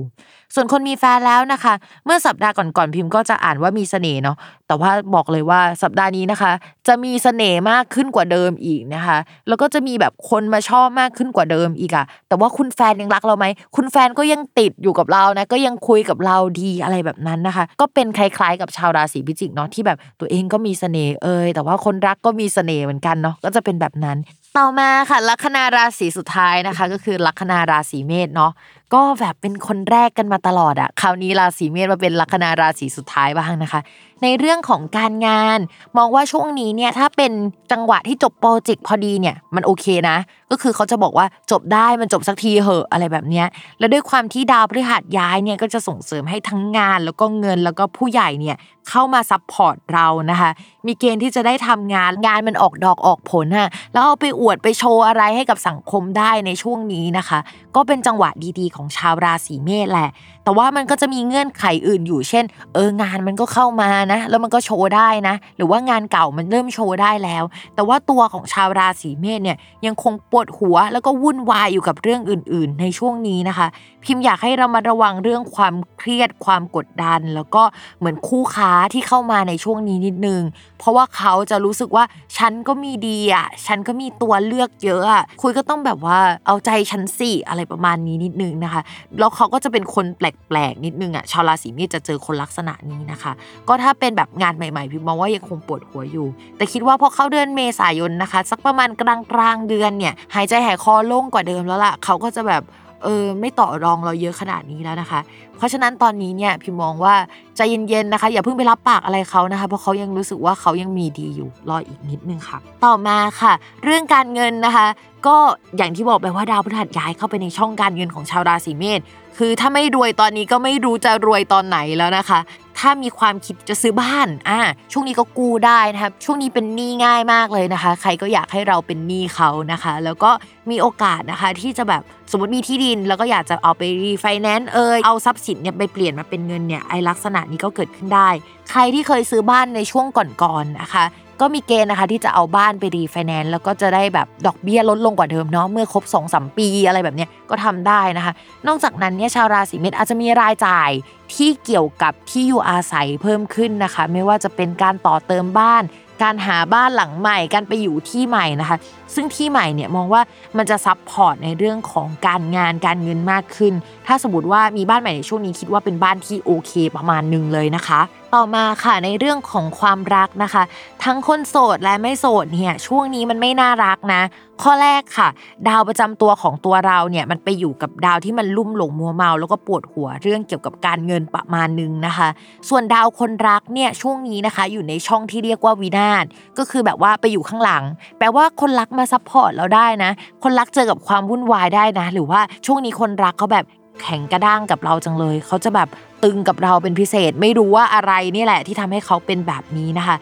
ส่วนคนมีแฟนแล้วนะคะ เมื่อสัปดาห์ก่อนๆพิมพ์ก็จะอ่านว่ามีเสน่ห์เนาะแต่ว่าบอกเลยว่าสัปดาห์นี้นะคะ จะมีเสน่ห์มากขึ้นกว่าเดิมอีกนะคะ แล้วก็จะมีแบบคนมาชอบมากขึ้นกว่าเดิมอีกอะแต่ว่าคุณแฟนยังรักเราไหมคุณแฟนก็ยังติดอยู่กับเรานะก็ยังคุยกับเราดีอะไรแบบนั้นนะคะ ก็เป็นคล้ายๆ กับชาวราศีพิจิกเนาะที่แบบตัวเองก็มีเสน่ห์เอยแต่ว่าคนรักก็มีเสน่ห์เหมือนกันเนาะก็จะเป็นแบบนั้นต่อมาค่ะลัคนาราศีสุดท้ายนะคะ ก็คือลัคนาราศีเมษเนาะก็แบบเป็นคนแรกกันมาตลอดอะคราวนี้ราศีเมษมาเป็นลัคนาราศีสุดท้ายบ้างนะคะ ในเรื่องของการงาน มองว่าช่วงนี้เนี่ยถ้าเป็นจังหวะที่จบโปรเจกต์พอดีเนี่ยมันโอเคนะ ก็คือเขาจะบอกว่าจบได้มันจบสักทีเหอะอะไรแบบเนี้ยแล้วด้วยความที่ดาวพฤหัสย้ายเนี่ยก็จะส่งเสริมให้ทั้งงานแล้วก็เงินแล้วก็ผู้ใหญ่เนี่ยเข้ามา support เรานะคะ มีเกณฑ์ที่จะได้ทำงานงานมันออกดอกออกผลอะแล้วเอาไปอวดไปโชว์อะไรให้กับสังคมได้ในช่วงนี้นะคะ ก็เป็นจังหวะดีๆ ของชาวราศีเมษแหละ แต่ว่ามันก็จะมีเงื่อนไขอื่นอยู่เช่น เอองานมันก็เข้ามานะ แล้วมันก็โชว์ได้นะ หรือว่างานเก่ามันเริ่มโชว์ได้แล้ว แต่ว่าตัวของชาวราศีเมษเนี่ยยังคงปวดหัวแล้วก็วุ่นวายอยู่กับเรื่องอื่น ๆ ในช่วงนี้นะคะ พิมพ์อยากให้เรามาระวังเรื่องความเครียดความกดดัน แล้วก็เหมือนคู่ค้าที่เข้ามาในช่วงนี้นิดนึง เพราะว่าเขาจะรู้สึกว่าฉันก็มีดีอะฉันก็มีตัวเลือกเยอะอะคุยก็ต้องแบบว่าเอาใจฉันสิอะไรประมาณนี้นิดนึงนะคะแล้วเขาก็จะเป็นคนแปลกๆนิดนึงอะชาวราศีเมษจะเจอคนลักษณะนี้นะคะ ก็ถ้าเป็นแบบงานใหม่ๆพิมมองว่ายังคงปวดหัวอยู่ แต่คิดว่าพอเข้าเดือนเมษายนนะคะ สักประมาณกลางๆเดือนเนี่ย หายใจหายคอโล่งกว่าเดิมแล้วล่ะเขาก็จะแบบเออไม่ต่อรองเราเยอะขนาดนี้แล้วนะคะ เพราะฉะนั้นตอนนี้เนี่ยพิมมองว่าใจเย็นๆนะคะ อย่าเพิ่งไปรับปากอะไรเขานะคะ เพราะเขายังรู้สึกว่าเขายังมีดีอยู่รออีกนิดนึงค่ะ ต่อมาค่ะ เรื่องการเงินนะคะ ก็อย่างที่บอกไปว่าดาวพฤหัสย้ายเข้าไปในช่องการเงินของชาวราศีเมษ คือถ้าไม่รวยตอนนี้ก็ไม่รู้จะรวยตอนไหนแล้วนะคะ ถ้ามีความคิดจะซื้อบ้านอ่าช่วงนี้ก็กู้ได้นะครับช่วงนี้เป็นหนี้ง่ายมากเลยนะคะ ใครก็อยากให้เราเป็นหนี้เขานะคะ แล้วก็มีโอกาสนะคะที่จะแบบสมมติมีที่ดิน แล้วก็อยากจะเอาไปรีไฟแนนซ์เอยเอาทรัพย์สินเนี่ยไปเปลี่ยนมาเป็นเงินเนี่ยไอ้ลักษณะนี้ก็เกิดขึ้นได้ ใครที่เคยซื้อบ้านในช่วงก่อนๆนะคะ ก็มีเกณฑ์นะคะที่จะเอาบ้านไปรีไฟแนนซ์แล้วก็จะได้แบบดอกเบี้ยลดลงกว่าเดิมเนาะเมื่อครบ2อสปีอะไรแบบนี้ก็ทำได้นะคะ นอกจากนั้นเนี่ยชาวราศีเมษอาจจะมีรายจ่ายที่เกี่ยวกับที่อยู่อาศัยเพิ่มขึ้นนะคะ ไม่ว่าจะเป็นการต่อเติมบ้าน การหาบ้านหลังใหม่ การไปอยู่ที่ใหม่นะคะ ซึ่งที่ใหม่เนี่ยมองว่ามันจะ support ในเรื่องของการงานการเงินมากขึ้น ถ้าสมมติว่ามีบ้านใหม่ในช่วงนี้คิดว่าเป็นบ้านที่โอเคประมาณหนึ่งเลยนะคะ ต่อมาค่ะในเรื่องของความรักนะคะ ทั้งคนโสดและไม่โสดเนี่ยช่วงนี้มันไม่น่ารักนะ ข้อแรกค่ะ ดาวประจำตัวของตัวเราเนี่ยมันไปอยู่กับดาวที่มันลุ่มหลงมัวเมา แล้วก็ปวดหัวเรื่องเกี่ยวกับการเงินประมาณนึงนะคะ ส่วนดาวคนรักเนี่ยช่วงนี้นะคะ อยู่ในช่องที่เรียกว่าวินาศก็คือแบบว่าไปอยู่ข้างหลัง แปลว่าคนรักมา support เราได้นะ คนรักเจอกับความวุ่นวายได้นะ หรือว่าช่วงนี้คนรักเขาแบบแข็งกระด้างกับเราจังเลย เขาจะแบบ ตึงกับเราเป็นพิเศษ ไม่รู้ว่าอะไรนี่แหละที่ทำให้เขาเป็นแบบนี้นะคะ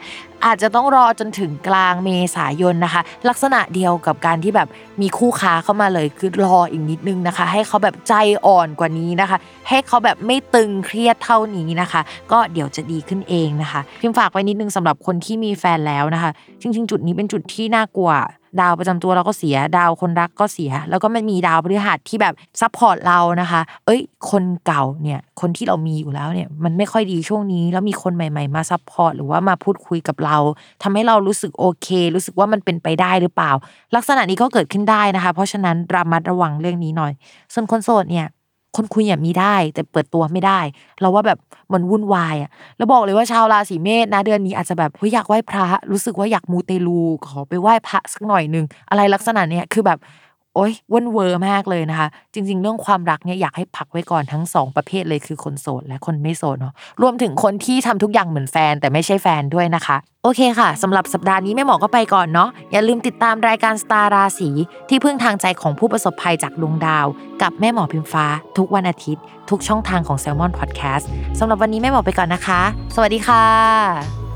อาจจะต้องรอจนถึงกลางเมษายนนะคะ ลักษณะเดียวกับการที่แบบมีคู่ค้าเข้ามาเลยคือรออีกนิดนึงนะคะ ให้เขาแบบใจอ่อนกว่านี้นะคะ ให้เขาแบบไม่ตึงเครียดเท่านี้นะคะ ก็เดี๋ยวจะดีขึ้นเองนะคะพิมฝากไว้นิดนึงสำหรับคนที่มีแฟนแล้วนะคะ จริง ๆ จุดนี้เป็นจุดที่น่ากลัวดาวประจำตัวเราก็เสียดาวคนรักก็เสีย แล้วก็มันมีดาวพฤหัสที่แบบ support เรานะคะ เอ้ย คนเก่าเนี่ยคนที่เรามีอยู่แล้วเนี่ยมันไม่ค่อยดีช่วงนี้ แล้วมีคนใหม่ ๆ มา support หรือว่ามาพูดคุยกับเราทำให้เรารู้สึกโอเค รู้สึกว่ามันเป็นไปได้หรือเปล่า ลักษณะนี้ก็เกิดขึ้นได้นะคะ เพราะฉะนั้นระมัดระวังเรื่องนี้หน่อย ส่วนคนโสดเนี่ยคนคุยเนี่ยมีได้ แต่เปิดตัวไม่ได้ เราว่าแบบมันวุ่นวายอะแล้วบอกเลยว่าชาวราศีเมษนะเดือนนี้อาจจะแบบเฮ้ยอยากไหว้พระรู้สึกว่าอยากมูเตลูขอไปไหว้พระสักหน่อยหนึงอะไรลักษณะเนี้ยคือแบบ โอ๊ยวุ่นเวอร์มากเลยนะคะ จริง ๆ เรื่องความรักเนี่ยอยากให้พักไว้ก่อนทั้งสองประเภทเลยคือคนโสดและคนไม่โสดเนาะรวมถึงคนที่ทำทุกอย่างเหมือนแฟนแต่ไม่ใช่แฟนด้วยนะคะ โอเคค่ะสำหรับสัปดาห์นี้แม่หมอก็ไปก่อนเนาะอย่าลืมติดตามรายการสตาร์ราศีที่พึ่งทางใจของผู้ประสบภัยจากดวงดาว กับแม่หมอพิมฟ้า ทุกวันอาทิตย์ ทุกช่องทางของ s ซ l m o n Podcast สำหรับวันนี้แม่หมอไปก่อนนะคะ สวัสดีค่ะ